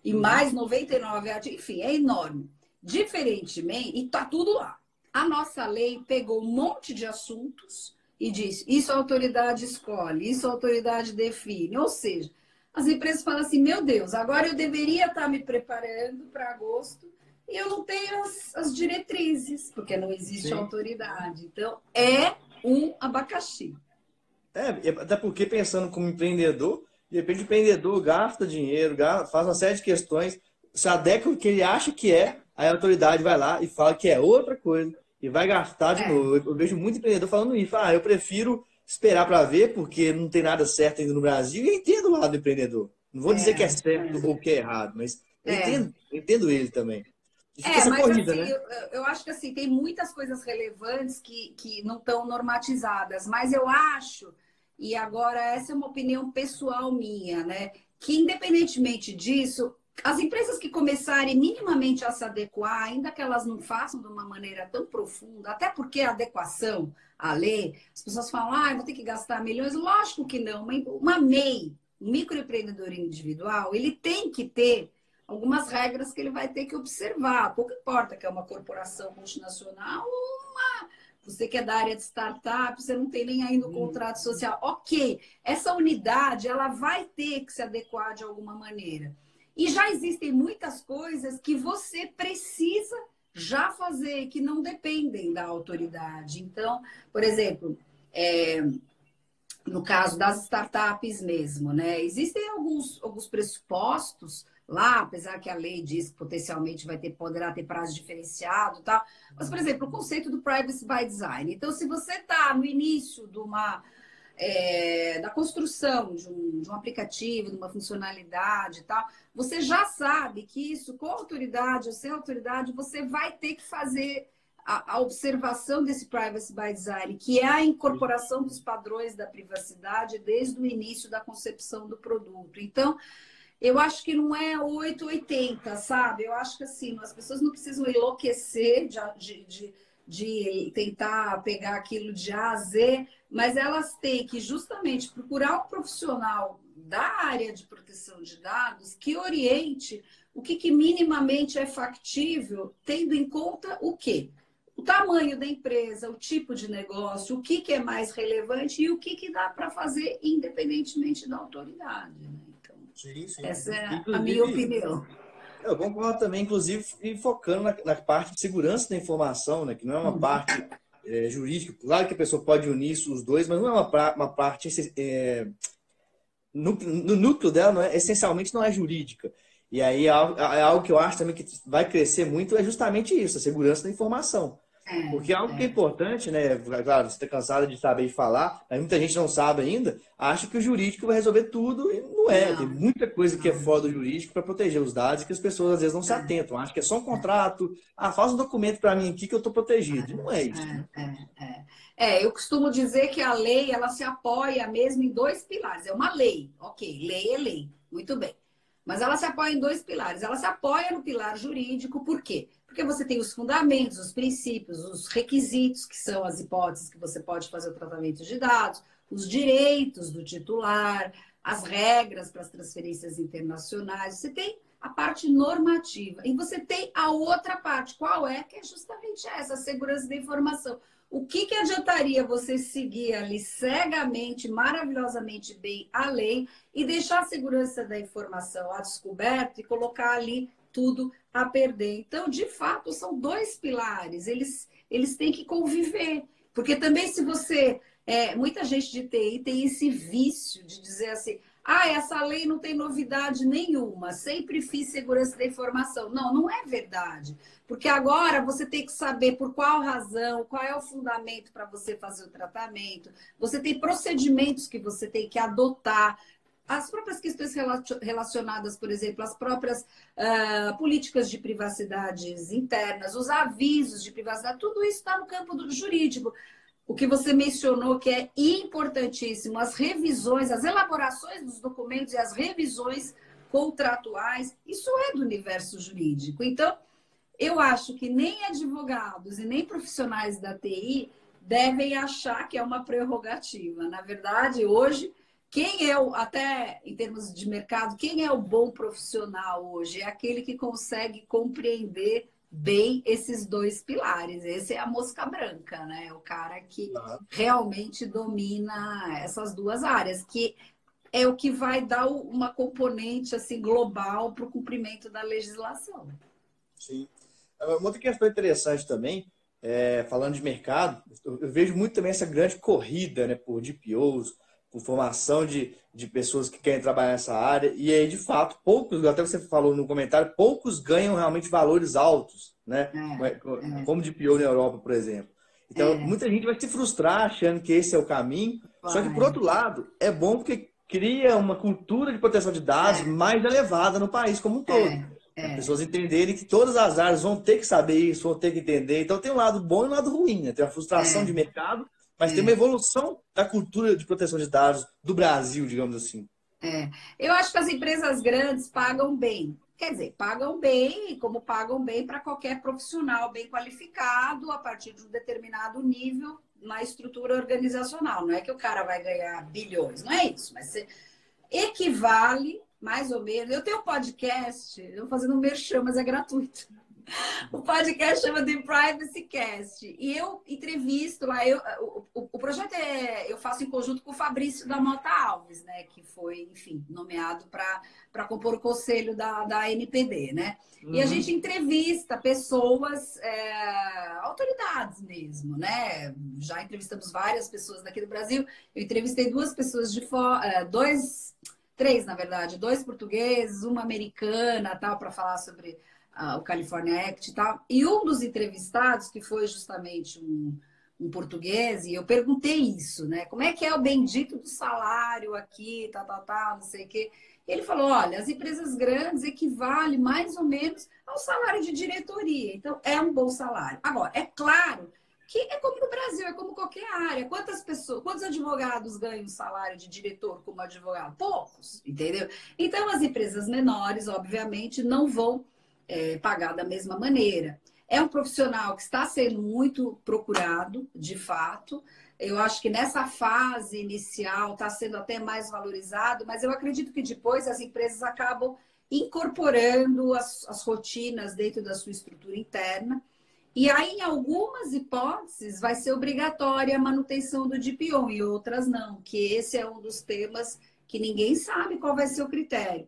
e uhum. mais 99, enfim, é enorme. Diferentemente, e tá tudo lá. A nossa lei pegou um monte de assuntos e disse: isso a autoridade escolhe, isso a autoridade define. Ou seja, as empresas falam assim: meu Deus, agora eu deveria estar me preparando para agosto e eu não tenho as, as diretrizes, porque não existe Sim. autoridade. Então, é um abacaxi. É, até porque pensando como empreendedor, de repente o empreendedor gasta dinheiro, gasta, faz uma série de questões, se adequa o que ele acha que é, aí a autoridade vai lá e fala que é outra coisa e vai gastar de é. novo. Eu, vejo muito empreendedor falando isso. Ah, eu prefiro esperar para ver, porque não tem nada certo ainda no Brasil. E eu entendo o lado do empreendedor. Não vou é, dizer que é certo é. ou que é errado, mas eu é. entendo, eu entendo ele também. É, mas corrida, assim, né? eu, eu, acho que assim, tem muitas coisas relevantes que, que não estão normatizadas, mas eu acho, e agora essa é uma opinião pessoal minha, né? Que independentemente disso, as empresas que começarem minimamente a se adequar, ainda que elas não façam de uma maneira tão profunda, até porque a adequação à lei, as pessoas falam, ah, vou ter que gastar milhões. Lógico que não, uma, uma MEI, um microempreendedor individual, ele tem que ter algumas regras que ele vai ter que observar. Pouco importa que é uma corporação multinacional ou uma. Você que é da área de startup, você não tem nem ainda o contrato social. Ok, essa unidade ela vai ter que se adequar de alguma maneira. E já existem muitas coisas que você precisa já fazer, que não dependem da autoridade. Então, por exemplo, é, no caso das startups mesmo, né? Existem alguns, alguns pressupostos lá, apesar que a lei diz que potencialmente vai ter, poderá ter prazo diferenciado tal. Mas, por exemplo, o conceito do privacy by design. Então, se você está no início de uma é, da construção de um, de um, aplicativo, de uma funcionalidade e tal, você já sabe que isso, com autoridade ou sem autoridade, você vai ter que fazer a, a, observação desse privacy by design, que é a incorporação dos padrões da privacidade desde o início da concepção do produto. Então, eu acho que não é 880, sabe? Eu acho que assim, as pessoas não precisam enlouquecer de, de, de, de tentar pegar aquilo de A a Z, mas elas têm que justamente procurar um profissional da área de proteção de dados que oriente o que, que minimamente é factível, tendo em conta o quê? O tamanho da empresa, o tipo de negócio, o que, que é mais relevante e o que, que dá para fazer independentemente da autoridade. Né? Sim, sim. Essa é inclusive, a minha opinião. Eu concordo também, inclusive, focando na, na, parte de segurança da informação, né, que não é uma uhum. parte é, jurídica. Claro que a pessoa pode unir os dois, mas não é uma, uma parte. É, no, no, núcleo dela, não é, essencialmente, não é jurídica. E aí, é algo, é algo que eu acho também que vai crescer muito é justamente isso, a segurança da informação. É, Porque algo é. que é importante, né? Claro, você está cansado de saber falar, mas muita gente não sabe ainda, acha que o jurídico vai resolver tudo e não é. Não. Tem muita coisa que é fora do jurídico para proteger os dados que as pessoas às vezes não se é. atentam. Acham que é só um contrato, ah, faz um documento para mim aqui que eu estou protegido. não é isso. É, é, é, eu costumo dizer que a lei ela se apoia mesmo em dois pilares. É uma lei, ok, lei é lei, muito bem. Mas ela se apoia em dois pilares. Ela se apoia no pilar jurídico, por quê? Porque você tem os fundamentos, os princípios, os requisitos, que são as hipóteses que você pode fazer o tratamento de dados, os direitos do titular, as regras para as transferências internacionais. Você tem a parte normativa e você tem a outra parte. Qual é? Que é justamente essa, a segurança da informação. O que, que adiantaria você seguir ali cegamente, maravilhosamente bem a lei e deixar a segurança da informação a descoberto e colocar ali tudo a perder. Então, de fato, são dois pilares, eles, eles têm que conviver. Porque também, se você. É, muita gente de TI tem esse vício de dizer assim: ah, essa lei não tem novidade nenhuma, sempre fiz segurança da informação. Não, não é verdade. Porque agora você tem que saber por qual razão, qual é o fundamento para você fazer o tratamento. Você tem procedimentos que você tem que adotar as próprias questões relacionadas, por exemplo, às próprias uh, políticas de privacidades internas, os avisos de privacidade, tudo isso está no campo do jurídico. O que você mencionou que é importantíssimo, as revisões, as elaborações dos documentos e as revisões contratuais, isso é do universo jurídico. Então, eu acho que nem advogados e nem profissionais da TI devem achar que é uma prerrogativa. Na verdade, hoje quem é o, até em termos de mercado, quem é o bom profissional hoje? É aquele que consegue compreender bem esses dois pilares. Esse é a mosca branca, né? O cara que uhum. realmente domina essas duas áreas, que é o que vai dar uma componente assim global para o cumprimento da legislação. Sim. Uma outra questão interessante também, é, falando de mercado, eu vejo muito também essa grande corrida né, por DPOs, por formação de, de pessoas que querem trabalhar nessa área. E aí, de fato, poucos, até você falou no comentário, poucos ganham realmente valores altos, né? É, é. Como de pior na Europa, por exemplo. Então, é. muita gente vai se frustrar achando que esse é o caminho. Vai. Só que, por outro lado, é bom porque cria uma cultura de proteção de dados é. mais elevada no país como um todo. É, As pessoas entenderem que todas as áreas vão ter que saber isso, vão ter que entender. Então, tem um lado bom e um lado ruim. Né? Tem a frustração de mercado mas é. tem uma evolução da cultura de proteção de dados do Brasil, digamos assim. É. Eu acho que as empresas grandes pagam bem. Quer dizer, pagam bem, como pagam bem para qualquer profissional bem qualificado a partir de um determinado nível na estrutura organizacional. Não é que o cara vai ganhar bilhões, não é isso. Mas você, equivale, mais ou menos. Eu tenho um podcast, eu vou fazendo um merchan, mas é gratuito. O podcast chama The Privacy Cast. E eu entrevisto lá. Eu, o, o, projeto é. Eu faço em conjunto com o Fabrício da Mota Alves, né? Que foi, enfim, nomeado para compor o conselho da, da NPD, né? Uhum. E a uhum. gente entrevista pessoas, é, autoridades mesmo, né? Já entrevistamos várias pessoas daqui do Brasil. Eu entrevistei duas pessoas de fora, é, dois, três, na verdade, dois portugueses, uma americana, tal, para falar sobre o California Act e tal. E um dos entrevistados, que foi justamente um, um português, e eu perguntei isso, né? Como é que é o bendito do salário aqui, tal, tal, tal, não sei o quê. Ele falou: olha, as empresas grandes equivalem mais ou menos ao salário de diretoria. Então, é um bom salário. Agora, é claro que é como no Brasil, é como qualquer área. Quantas pessoas, quantos advogados ganham salário de diretor como advogado? Poucos, entendeu? Então, as empresas menores, obviamente, não vão é, pagar da mesma maneira. É um profissional que está sendo muito procurado, de fato. Eu acho que nessa fase inicial está sendo até mais valorizado, mas eu acredito que depois as empresas acabam incorporando as, as rotinas dentro da sua estrutura interna. E aí, em algumas hipóteses, vai ser obrigatória a manutenção do DPO, em outras não, que esse é um dos temas que ninguém sabe qual vai ser o critério.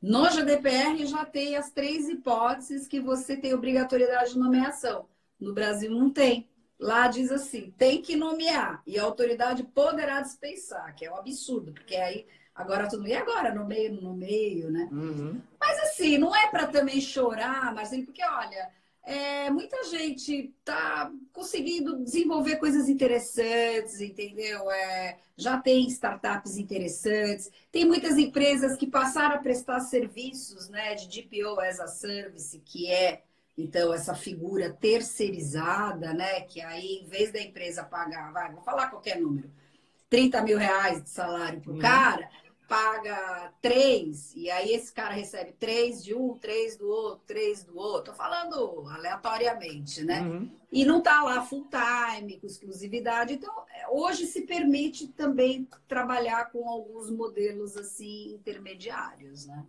No GDPR já tem as três hipóteses que você tem obrigatoriedade de nomeação. No Brasil não tem. Lá diz assim: tem que nomear e a autoridade poderá dispensar, que é um absurdo, porque aí agora tudo e agora no meio no meio, né? Uhum. Mas assim, não é para também chorar, Marcelo, porque olha, é, muita gente está conseguindo desenvolver coisas interessantes, entendeu? É, já tem startups interessantes, tem muitas empresas que passaram a prestar serviços né, de DPO as a service, que é então essa figura terceirizada, né? Que aí, em vez da empresa pagar, vai, vou falar qualquer número, 30 mil reais de salário para o uhum. cara, paga três, e aí esse cara recebe três de um, três do outro, três do outro. Tô falando aleatoriamente, né? Uhum. E não tá lá full time, com exclusividade. Então, é, hoje se permite também trabalhar com alguns modelos assim intermediários, né?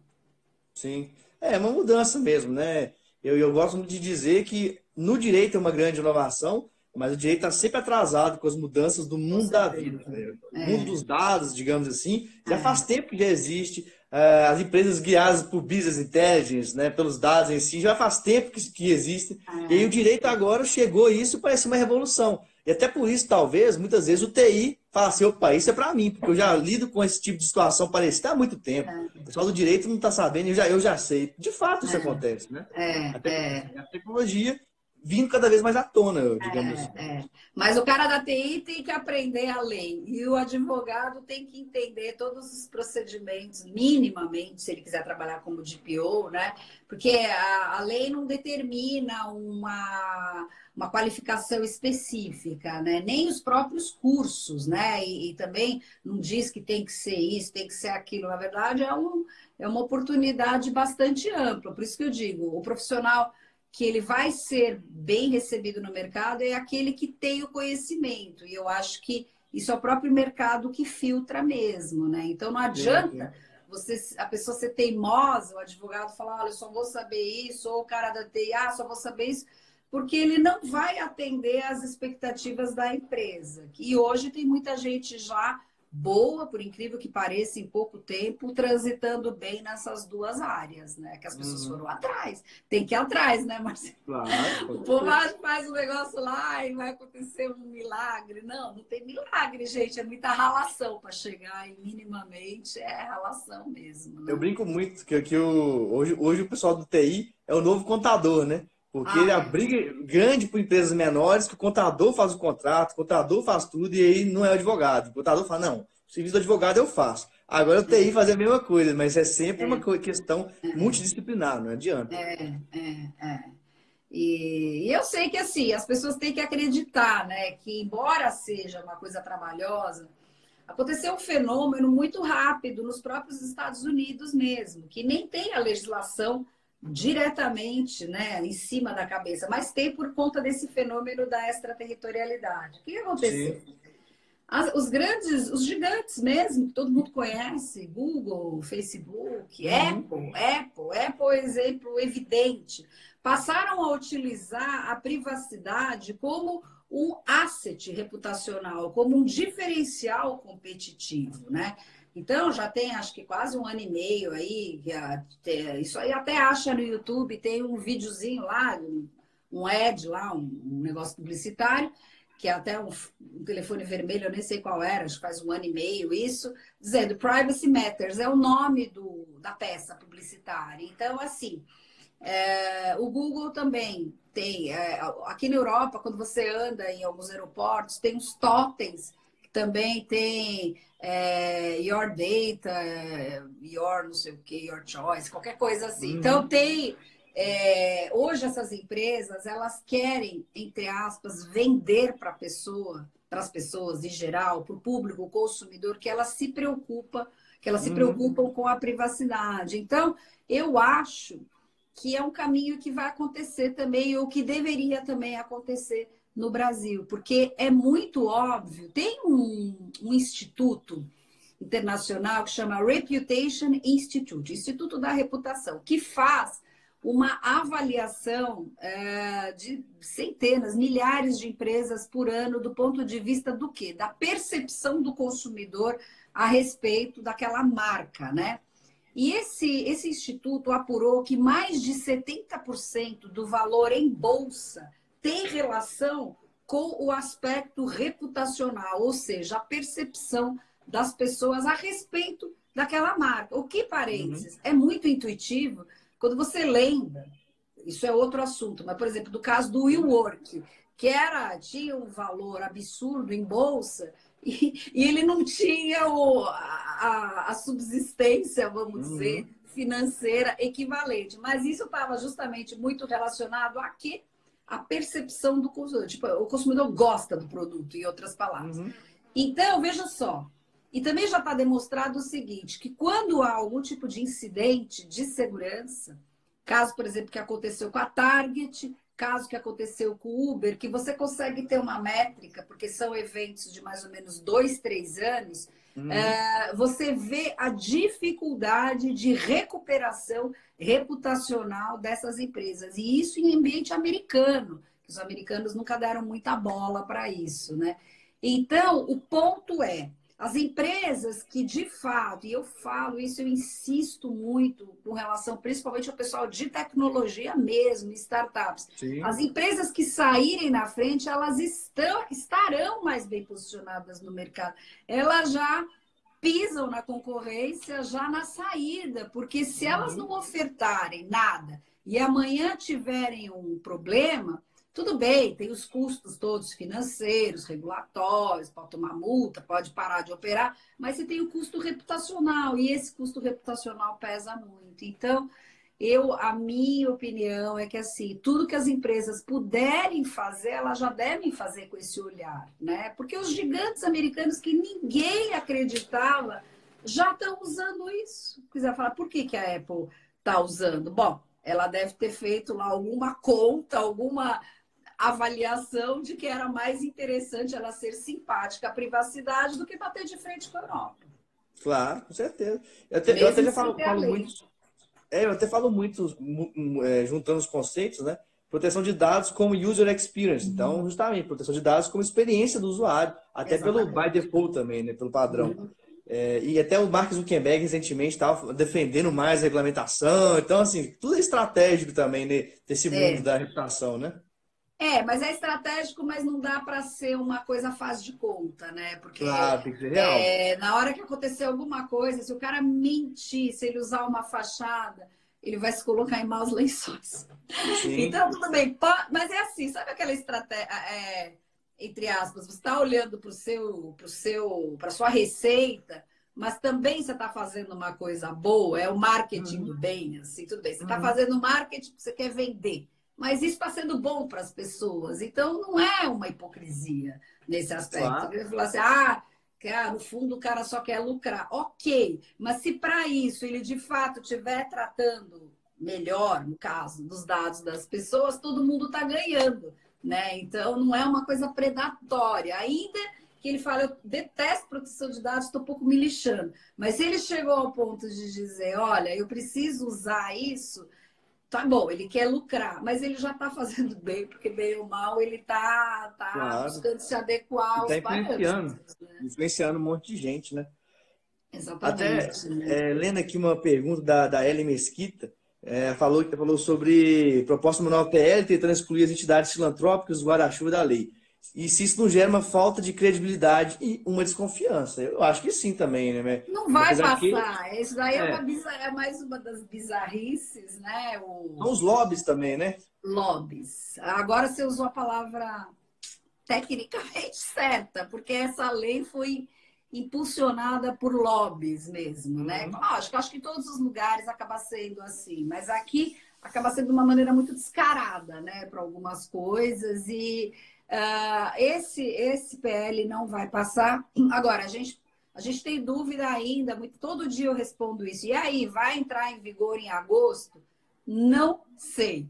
Sim. É uma mudança mesmo, né? Eu, eu gosto de dizer que no direito é uma grande inovação, mas o direito está sempre atrasado com as mudanças do mundo da vida. Né? É. mundo dos dados, digamos assim, já é. faz tempo que já existe. Uh, as empresas guiadas por business intelligence, né, pelos dados em si, já faz tempo que, que existem. É. E aí o direito agora chegou isso parece uma revolução. E até por isso, talvez, muitas vezes o TI fala assim, opa, isso é para mim, porque eu já lido com esse tipo de situação parecida há muito tempo. É. O pessoal do direito não está sabendo, eu já, eu já sei. De fato isso é. acontece, né? É, a, a tecnologia vindo cada vez mais à tona, digamos é, assim. É. Mas o cara da TI tem que aprender a lei e o advogado tem que entender todos os procedimentos, minimamente, se ele quiser trabalhar como DPO, né? Porque a, a lei não determina uma, uma qualificação específica, né? Nem os próprios cursos, né? E, e, também não diz que tem que ser isso, tem que ser aquilo. Na verdade, é, um, é uma oportunidade bastante ampla. Por isso que eu digo, o profissional que ele vai ser bem recebido no mercado é aquele que tem o conhecimento. E eu acho que isso é o próprio mercado que filtra mesmo, né? Então não adianta você a pessoa ser teimosa, o advogado falar, olha, eu só vou saber isso, ou o cara da TI, ah, só vou saber isso, porque ele não vai atender às expectativas da empresa. E hoje tem muita gente já boa, por incrível que pareça, em pouco tempo, transitando bem nessas duas áreas, né? Que as pessoas uhum. foram atrás. Tem que ir atrás, né, Marcelo? Claro. O povo faz um negócio lá e vai acontecer um milagre. Não, não tem milagre, gente. É muita ralação para chegar e minimamente é ralação mesmo. Né? Eu brinco muito que, que o, hoje, hoje o pessoal do TI é o novo contador, né? Porque ah, ele é. abriga grande para empresas menores, que o contador faz o contrato, o contador faz tudo e aí não é o advogado. O contador fala, não, o serviço do advogado eu faço. Agora eu tenho que fazer a mesma coisa, mas é sempre é. uma questão multidisciplinar, não adianta. É, é, é. E, e eu sei que assim, as pessoas têm que acreditar, né? Que embora seja uma coisa trabalhosa, aconteceu um fenômeno muito rápido nos próprios Estados Unidos mesmo, que nem tem a legislação diretamente né, em cima da cabeça, mas tem por conta desse fenômeno da extraterritorialidade. O que aconteceu? As, os grandes, os gigantes mesmo, que todo mundo conhece, Google, Facebook, uhum. Apple, Apple, Apple é exemplo evidente, passaram a utilizar a privacidade como um asset reputacional, como um diferencial competitivo, né? Então, já tem acho que quase um ano e meio aí, isso aí até acha no YouTube, tem um videozinho lá, um ad lá, um, negócio publicitário, que é até um, um, telefone vermelho, eu nem sei qual era, acho que faz um ano e meio isso, dizendo Privacy Matters, é o nome do, da peça publicitária. Então, assim, é, o Google também tem, é, aqui na Europa, quando você anda em alguns aeroportos, tem uns totens também tem é, your data, your não sei o que, your choice, qualquer coisa assim. Uhum. Então tem é, hoje essas empresas elas querem, entre aspas, vender para a pessoa, para as pessoas em geral, para o público, o consumidor, que elas se preocupa, que elas uhum. se preocupam com a privacidade. Então, eu acho que é um caminho que vai acontecer também, ou que deveria também acontecer no Brasil, porque é muito óbvio. Tem um, um instituto internacional que chama Reputation Institute, Instituto da Reputação, que faz uma avaliação é, de centenas, milhares de empresas por ano do ponto de vista do quê? Da percepção do consumidor a respeito daquela marca, né? E esse, esse instituto apurou que mais de 70% do valor em bolsa tem relação com o aspecto reputacional, ou seja, a percepção das pessoas a respeito daquela marca. O que, parênteses, uhum. é muito intuitivo quando você lembra, isso é outro assunto, mas, por exemplo, do caso do WeWork, que era, tinha um valor absurdo em bolsa e, e ele não tinha o, a, a subsistência, vamos uhum. dizer, financeira equivalente. Mas isso estava justamente muito relacionado a quê? A percepção do consumidor. Tipo, o consumidor gosta do produto, em outras palavras. Uhum. Então, veja só, e também já está demonstrado o seguinte, que quando há algum tipo de incidente de segurança, caso, por exemplo, que aconteceu com a Target, caso que aconteceu com o Uber, que você consegue ter uma métrica, porque são eventos de mais ou menos dois, três anos, uhum. é, você vê a dificuldade de recuperação reputacional dessas empresas. E isso em ambiente americano, que os americanos nunca deram muita bola para isso, né? Então, o ponto é, as empresas que, de fato, e eu falo isso, eu insisto muito com relação principalmente ao pessoal de tecnologia mesmo, startups. Sim. As empresas que saírem na frente, elas estão, estarão mais bem posicionadas no mercado. Elas já pisam na concorrência já na saída, porque se elas uhum. não ofertarem nada e amanhã tiverem um problema, tudo bem, tem os custos todos financeiros, regulatórios, pode tomar multa, pode parar de operar, mas você tem o custo reputacional e esse custo reputacional pesa muito. Então, eu, a minha opinião é que assim, tudo que as empresas puderem fazer, elas já devem fazer com esse olhar, né? Porque os gigantes americanos que ninguém acreditava já estão usando isso. Quiser falar, por que, que a Apple está usando? Bom, ela deve ter feito lá alguma conta, alguma avaliação de que era mais interessante ela ser simpática à privacidade do que bater de frente com a Europa. Claro, com certeza. Eu até, eu até já falo, falo muito. É, eu até falo muito, é, juntando os conceitos, né? Proteção de dados como user experience. Uhum. Então, justamente, proteção de dados como experiência do usuário, até Exatamente. pelo by default também, né? Pelo padrão. Uhum. É, e até o Mark Zuckerberg recentemente estava defendendo mais regulamentação. Então, assim, tudo é estratégico também né, desse é. mundo da reputação, né? É, mas é estratégico, mas não dá para ser uma coisa fácil de conta, né? Porque claro, tem que ser real. É, na hora que acontecer alguma coisa, se o cara mentir, se ele usar uma fachada, ele vai se colocar em maus lençóis. Sim. Então, tudo bem. Mas é assim, sabe aquela estratégia, é, entre aspas, você está olhando para o seu, pro seu, para sua receita, mas também você está fazendo uma coisa boa, é o marketing uhum. do bem, assim, tudo bem. Você está uhum. fazendo marketing porque você quer vender mas isso está sendo bom para as pessoas. Então, não é uma hipocrisia nesse aspecto. Claro. Ele falar assim, ah, cara, no fundo o cara só quer lucrar. Ok, mas se para isso ele de fato estiver tratando melhor, no caso, dos dados das pessoas, todo mundo está ganhando. Né? Então, não é uma coisa predatória. Ainda que ele fala, eu detesto proteção de dados, estou um pouco me lixando. Mas se ele chegou ao ponto de dizer, olha, eu preciso usar isso, tá bom, ele quer lucrar, mas ele já está fazendo bem, porque bem ou mal ele está tá, claro. buscando se adequar aos tá influenciando, né? influenciando um monte de gente, né? Exatamente. Até né? é, lendo aqui uma pergunta da, da Ellen Mesquita, é, falou, falou sobre proposta manual PL tentando excluir as entidades filantrópicas do guarda-chuva da lei. E se isso não gera uma falta de credibilidade e uma desconfiança? Eu acho que sim também, né? Não vai Apesar passar. Que... Isso daí é, é, bizar... é, mais uma das bizarrices, né? O... São os lobbies também, né? Lobbies. Agora você usou a palavra tecnicamente certa, porque essa lei foi impulsionada por lobbies mesmo, né? Uhum. Lógico, acho que em todos os lugares acaba sendo assim, mas aqui acaba sendo de uma maneira muito descarada, né, para algumas coisas e Uh, esse, esse PL não vai passar. Agora, a gente, a gente tem dúvida ainda, muito, todo dia eu respondo isso. E aí, vai entrar em vigor em agosto? Não sei.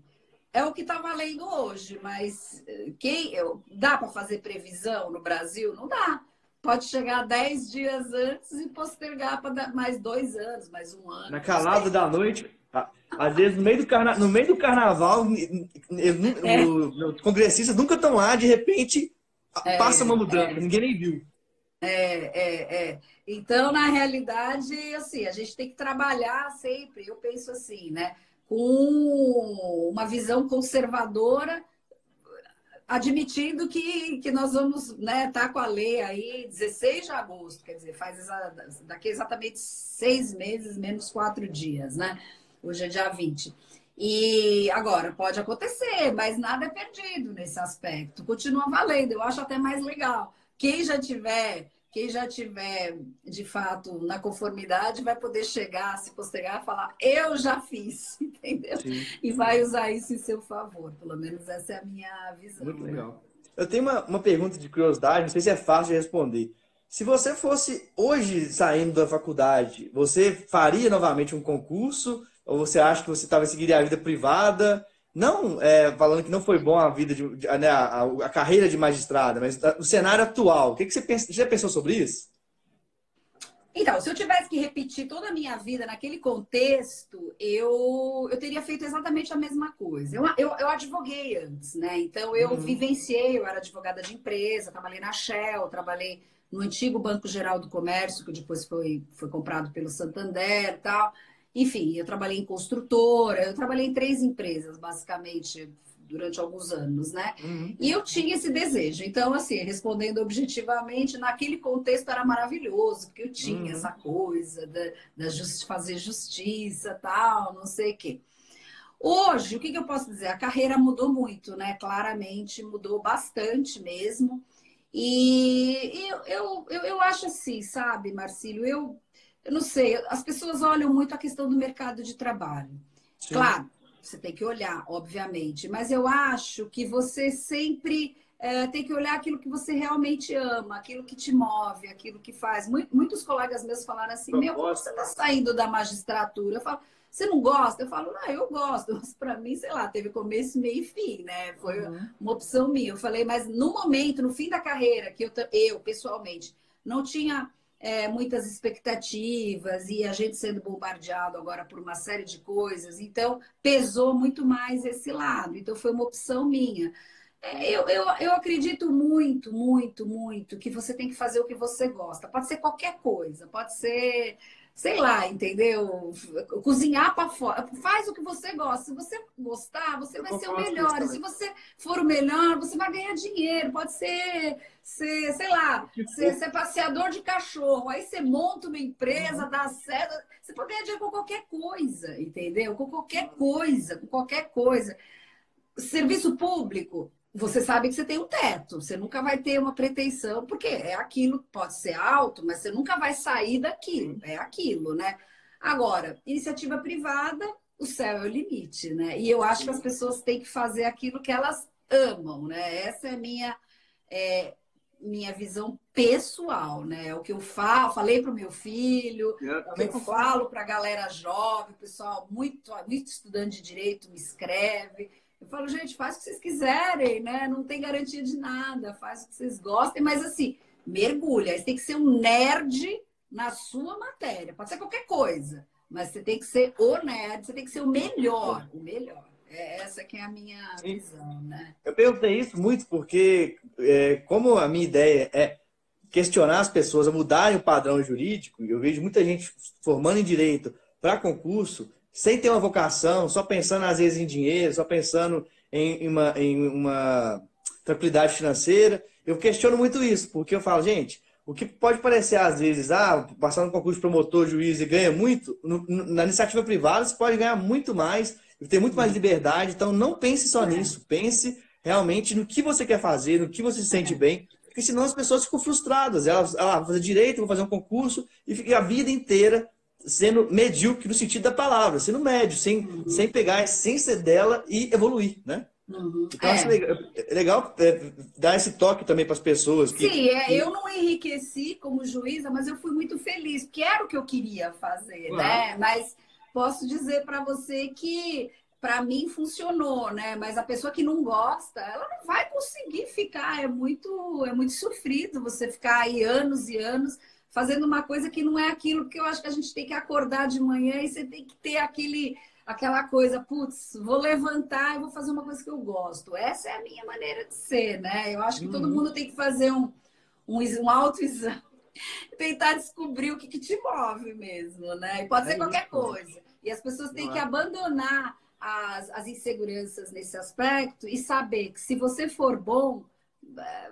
É o que está valendo hoje, mas eh, quem dá para fazer previsão no Brasil? Não dá. Pode chegar 10 dias antes e postergar para mais dois anos, mais um ano. Na calada da noite, às vezes, no meio do, carna... no meio do carnaval, é. os congressistas nunca estão lá, de repente é, passa uma mudança, é. ninguém nem viu. É, é, é. Então, na realidade, assim, a gente tem que trabalhar sempre, eu penso assim, né? Com uma visão conservadora, admitindo que, que nós vamos né, tá com a lei aí 16 de agosto, quer dizer, faz daqui exatamente seis meses, menos quatro dias, né? Hoje é dia 20. E agora, pode acontecer, mas nada é perdido nesse aspecto. Continua valendo, eu acho até mais legal. Quem já tiver, quem já tiver de fato na conformidade vai poder chegar, se postergar e falar, eu já fiz, entendeu? Sim. E vai usar isso em seu favor. Pelo menos essa é a minha visão. Muito legal. Eu tenho uma, uma pergunta de curiosidade, não sei se é fácil de responder. Se você fosse hoje saindo da faculdade, você faria novamente um concurso ou você acha que você estava seguindo a vida privada? Não é, falando que não foi bom a vida de, de né, a, a, carreira de magistrada, mas o cenário atual. O que, que você pensa, já pensou sobre isso? Então, se eu tivesse que repetir toda a minha vida naquele contexto, eu, eu teria feito exatamente a mesma coisa. Eu, eu, eu advoguei antes, né? Então, eu uhum. vivenciei, eu era advogada de empresa, trabalhei na Shell, trabalhei no antigo Banco Geral do Comércio, que depois foi, foi comprado pelo Santander e tal. Enfim, eu trabalhei em construtora, eu trabalhei em três empresas, basicamente, durante alguns anos, né? Uhum. E eu tinha esse desejo. Então, assim, respondendo objetivamente, naquele contexto era maravilhoso, porque eu tinha uhum. essa coisa da, da just, fazer justiça, tal, não sei o quê. Hoje, o que, que eu posso dizer? A carreira mudou muito, né? Claramente mudou bastante mesmo. E eu, eu, eu, eu acho assim, sabe, Marcílio, eu eu não sei, as pessoas olham muito a questão do mercado de trabalho. Sim. Claro, você tem que olhar, obviamente, mas eu acho que você sempre é, tem que olhar aquilo que você realmente ama, aquilo que te move, aquilo que faz. Muitos colegas meus falaram assim: Meu, como você está saindo da magistratura? Eu falo, você não gosta? Eu falo, não, eu gosto, mas para mim, sei lá, teve começo, meio e fim, né? Foi uhum. uma opção minha. Eu falei, mas no momento, no fim da carreira, que eu, eu pessoalmente não tinha é, muitas expectativas e a gente sendo bombardeado agora por uma série de coisas. Então, pesou muito mais esse lado. Então, foi uma opção minha. É, eu, eu, eu acredito muito, muito, muito que você tem que fazer o que você gosta. Pode ser qualquer coisa, pode ser sei lá, entendeu? Cozinhar para fora. Faz o que você gosta. Se você gostar, você vai ser o melhor. E se você for o melhor, você vai ganhar dinheiro. Pode ser, ser sei lá, ser, ser, passeador de cachorro. Aí você monta uma empresa, dá certo. Você pode ganhar dinheiro com qualquer coisa, entendeu? Com qualquer coisa, com qualquer coisa. Serviço público, você sabe que você tem um teto, você nunca vai ter uma pretensão, porque é aquilo, pode ser alto, mas você nunca vai sair daquilo, é aquilo, né? Agora, iniciativa privada, o céu é o limite, né? E eu acho que as pessoas têm que fazer aquilo que elas amam, né? Essa é a minha, é, minha visão pessoal, né? É o que eu falo, falei para o meu filho, é o que eu falo para a galera jovem, pessoal muito, muito estudante de direito me escreve. Eu falo, gente, faz o que vocês quiserem, né? Não tem garantia de nada, faz o que vocês gostem, mas assim, mergulha. Você tem que ser um nerd na sua matéria. Pode ser qualquer coisa, mas você tem que ser o nerd, você tem que ser o melhor, o melhor. É essa que é a minha visão, né? Eu perguntei isso muito porque, é, como a minha ideia é questionar as pessoas a mudarem o padrão jurídico, eu vejo muita gente formando em direito para concurso sem ter uma vocação, só pensando às vezes em dinheiro, só pensando em uma, em uma tranquilidade financeira. Eu questiono muito isso, porque eu falo, gente, o que pode parecer às vezes, ah, passar no concurso de promotor, juiz e ganha muito, na iniciativa privada você pode ganhar muito mais, ter muito mais liberdade. Então não pense só nisso, pense realmente no que você quer fazer, no que você se sente bem, porque senão as pessoas ficam frustradas. Elas, ah, vou fazer direito, vou fazer um concurso e fica a vida inteira sendo medíocre no sentido da palavra, sendo médio, sem, uhum. sem pegar a essência dela e evoluir, né? Uhum. Então, é. acho legal, é legal é, dar esse toque também para as pessoas. Que, Sim, é, eu não enriqueci como juíza, mas eu fui muito feliz, porque era o que eu queria fazer, claro. né? Mas posso dizer para você que para mim funcionou, né? Mas a pessoa que não gosta, ela não vai conseguir ficar. É muito, é muito sofrido você ficar aí anos e anos fazendo uma coisa que não é aquilo, porque eu acho que a gente tem que acordar de manhã e você tem que ter aquele aquela coisa, putz, vou levantar e vou fazer uma coisa que eu gosto. Essa é a minha maneira de ser, né? Eu acho que uhum. todo mundo tem que fazer um, um, um autoexame, tentar descobrir o que, que, te move mesmo, né? E pode ser é qualquer coisa. E as pessoas têm que é? abandonar as, as inseguranças nesse aspecto e saber que se você for bom,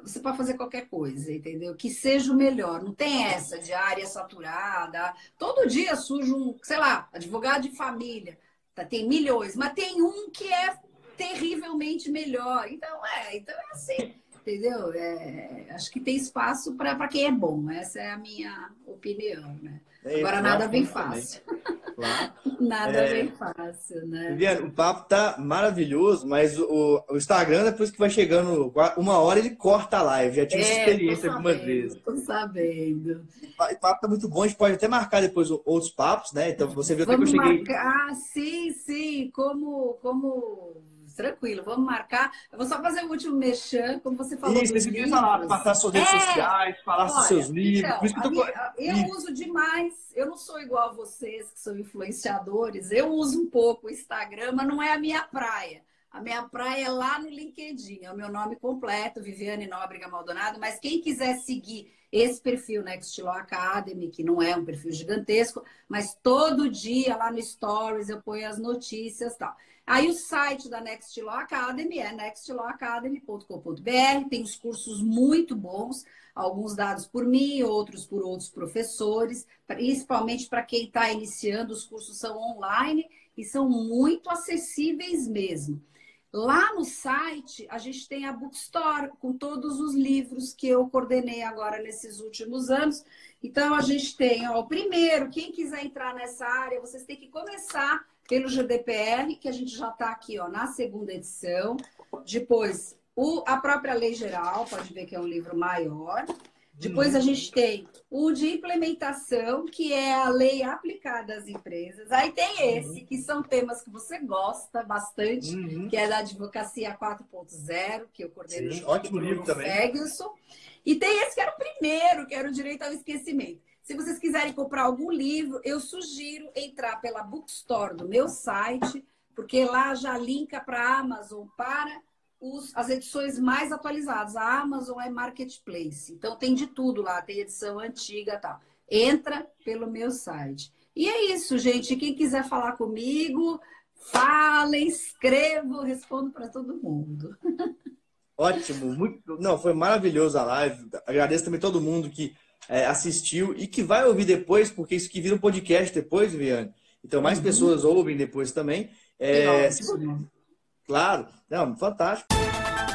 você pode fazer qualquer coisa, entendeu? Que seja o melhor. Não tem essa de área saturada. Todo dia surge um, sei lá, advogado de família. Tá, tem milhões, mas tem um que é terrivelmente melhor. Então, é, então é assim, entendeu? É, acho que tem espaço para quem é bom. Essa é a minha opinião, né? É, Agora nada vem fácil. Claro. nada é... vem fácil, né? Viviane, o papo tá maravilhoso, mas o, o, Instagram, depois que vai chegando uma hora, ele corta a live. Já tive é, essa experiência algumas vezes. Tô sabendo. O papo tá muito bom, a gente pode até marcar depois outros papos, né? Então você viu até que eu cheguei. Marcar, sim, sim. Como, como tranquilo, vamos marcar. Eu vou só fazer o último mexer, como você falou. Isso, você queria falar, passar suas redes é, sociais, falar sobre seus livros. Então, eu, eu uso demais, eu não sou igual a vocês que são influenciadores, eu uso um pouco o Instagram, mas não é a minha praia. A minha praia é lá no LinkedIn, é o meu nome completo, Viviane Nóbrega Maldonado, mas quem quiser seguir esse perfil Next Law Academy, que não é um perfil gigantesco, mas todo dia lá no Stories eu ponho as notícias e tal. Aí o site da Next Law Academy é nextlawacademy.com.br, tem os cursos muito bons, alguns dados por mim, outros por outros professores, principalmente para quem está iniciando, os cursos são online e são muito acessíveis mesmo. Lá no site, a gente tem a Bookstore, com todos os livros que eu coordenei agora nesses últimos anos. Então, a gente tem, ó, o primeiro, quem quiser entrar nessa área, vocês têm que começar pelo GDPR, que a gente já está aqui ó, na segunda edição. Depois, o, a própria Lei Geral, pode ver que é um livro maior. Depois a gente tem o de implementação, que é a lei aplicada às empresas. Aí tem esse, que são temas que você gosta bastante, uhum. que é da Advocacia 4.0, que eu coordeno Sim, ótimo livro também. Ferguson. E tem esse que era o primeiro, que era o Direito ao Esquecimento. Se vocês quiserem comprar algum livro, eu sugiro entrar pela bookstore do meu site, porque lá já linka para a Amazon para os, as edições mais atualizadas. A Amazon é marketplace, então tem de tudo lá, tem edição antiga e tal. Entra pelo meu site. E é isso, gente. Quem quiser falar comigo, falem, escrevam, respondo para todo mundo. Ótimo, muito. Não, foi maravilhoso a live. Agradeço também todo mundo que é, assistiu e que vai ouvir depois, porque isso que vira um podcast depois, Viviane. Então, mais uhum. pessoas ouvem depois também. É, se... Claro, não, fantástico.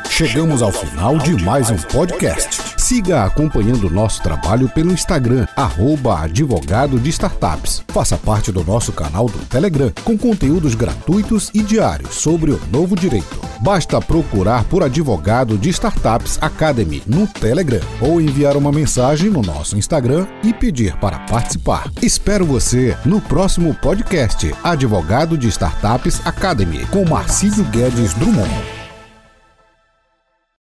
Chegamos ao final de mais um podcast. Siga acompanhando nosso trabalho pelo Instagram, arroba advogado de startups. Faça parte do nosso canal do Telegram, com conteúdos gratuitos e diários sobre o novo direito. Basta procurar por Advogado de Startups Academy no Telegram ou enviar uma mensagem no nosso Instagram e pedir para participar. Espero você no próximo podcast Advogado de Startups Academy com Marcílio Guedes Drummond.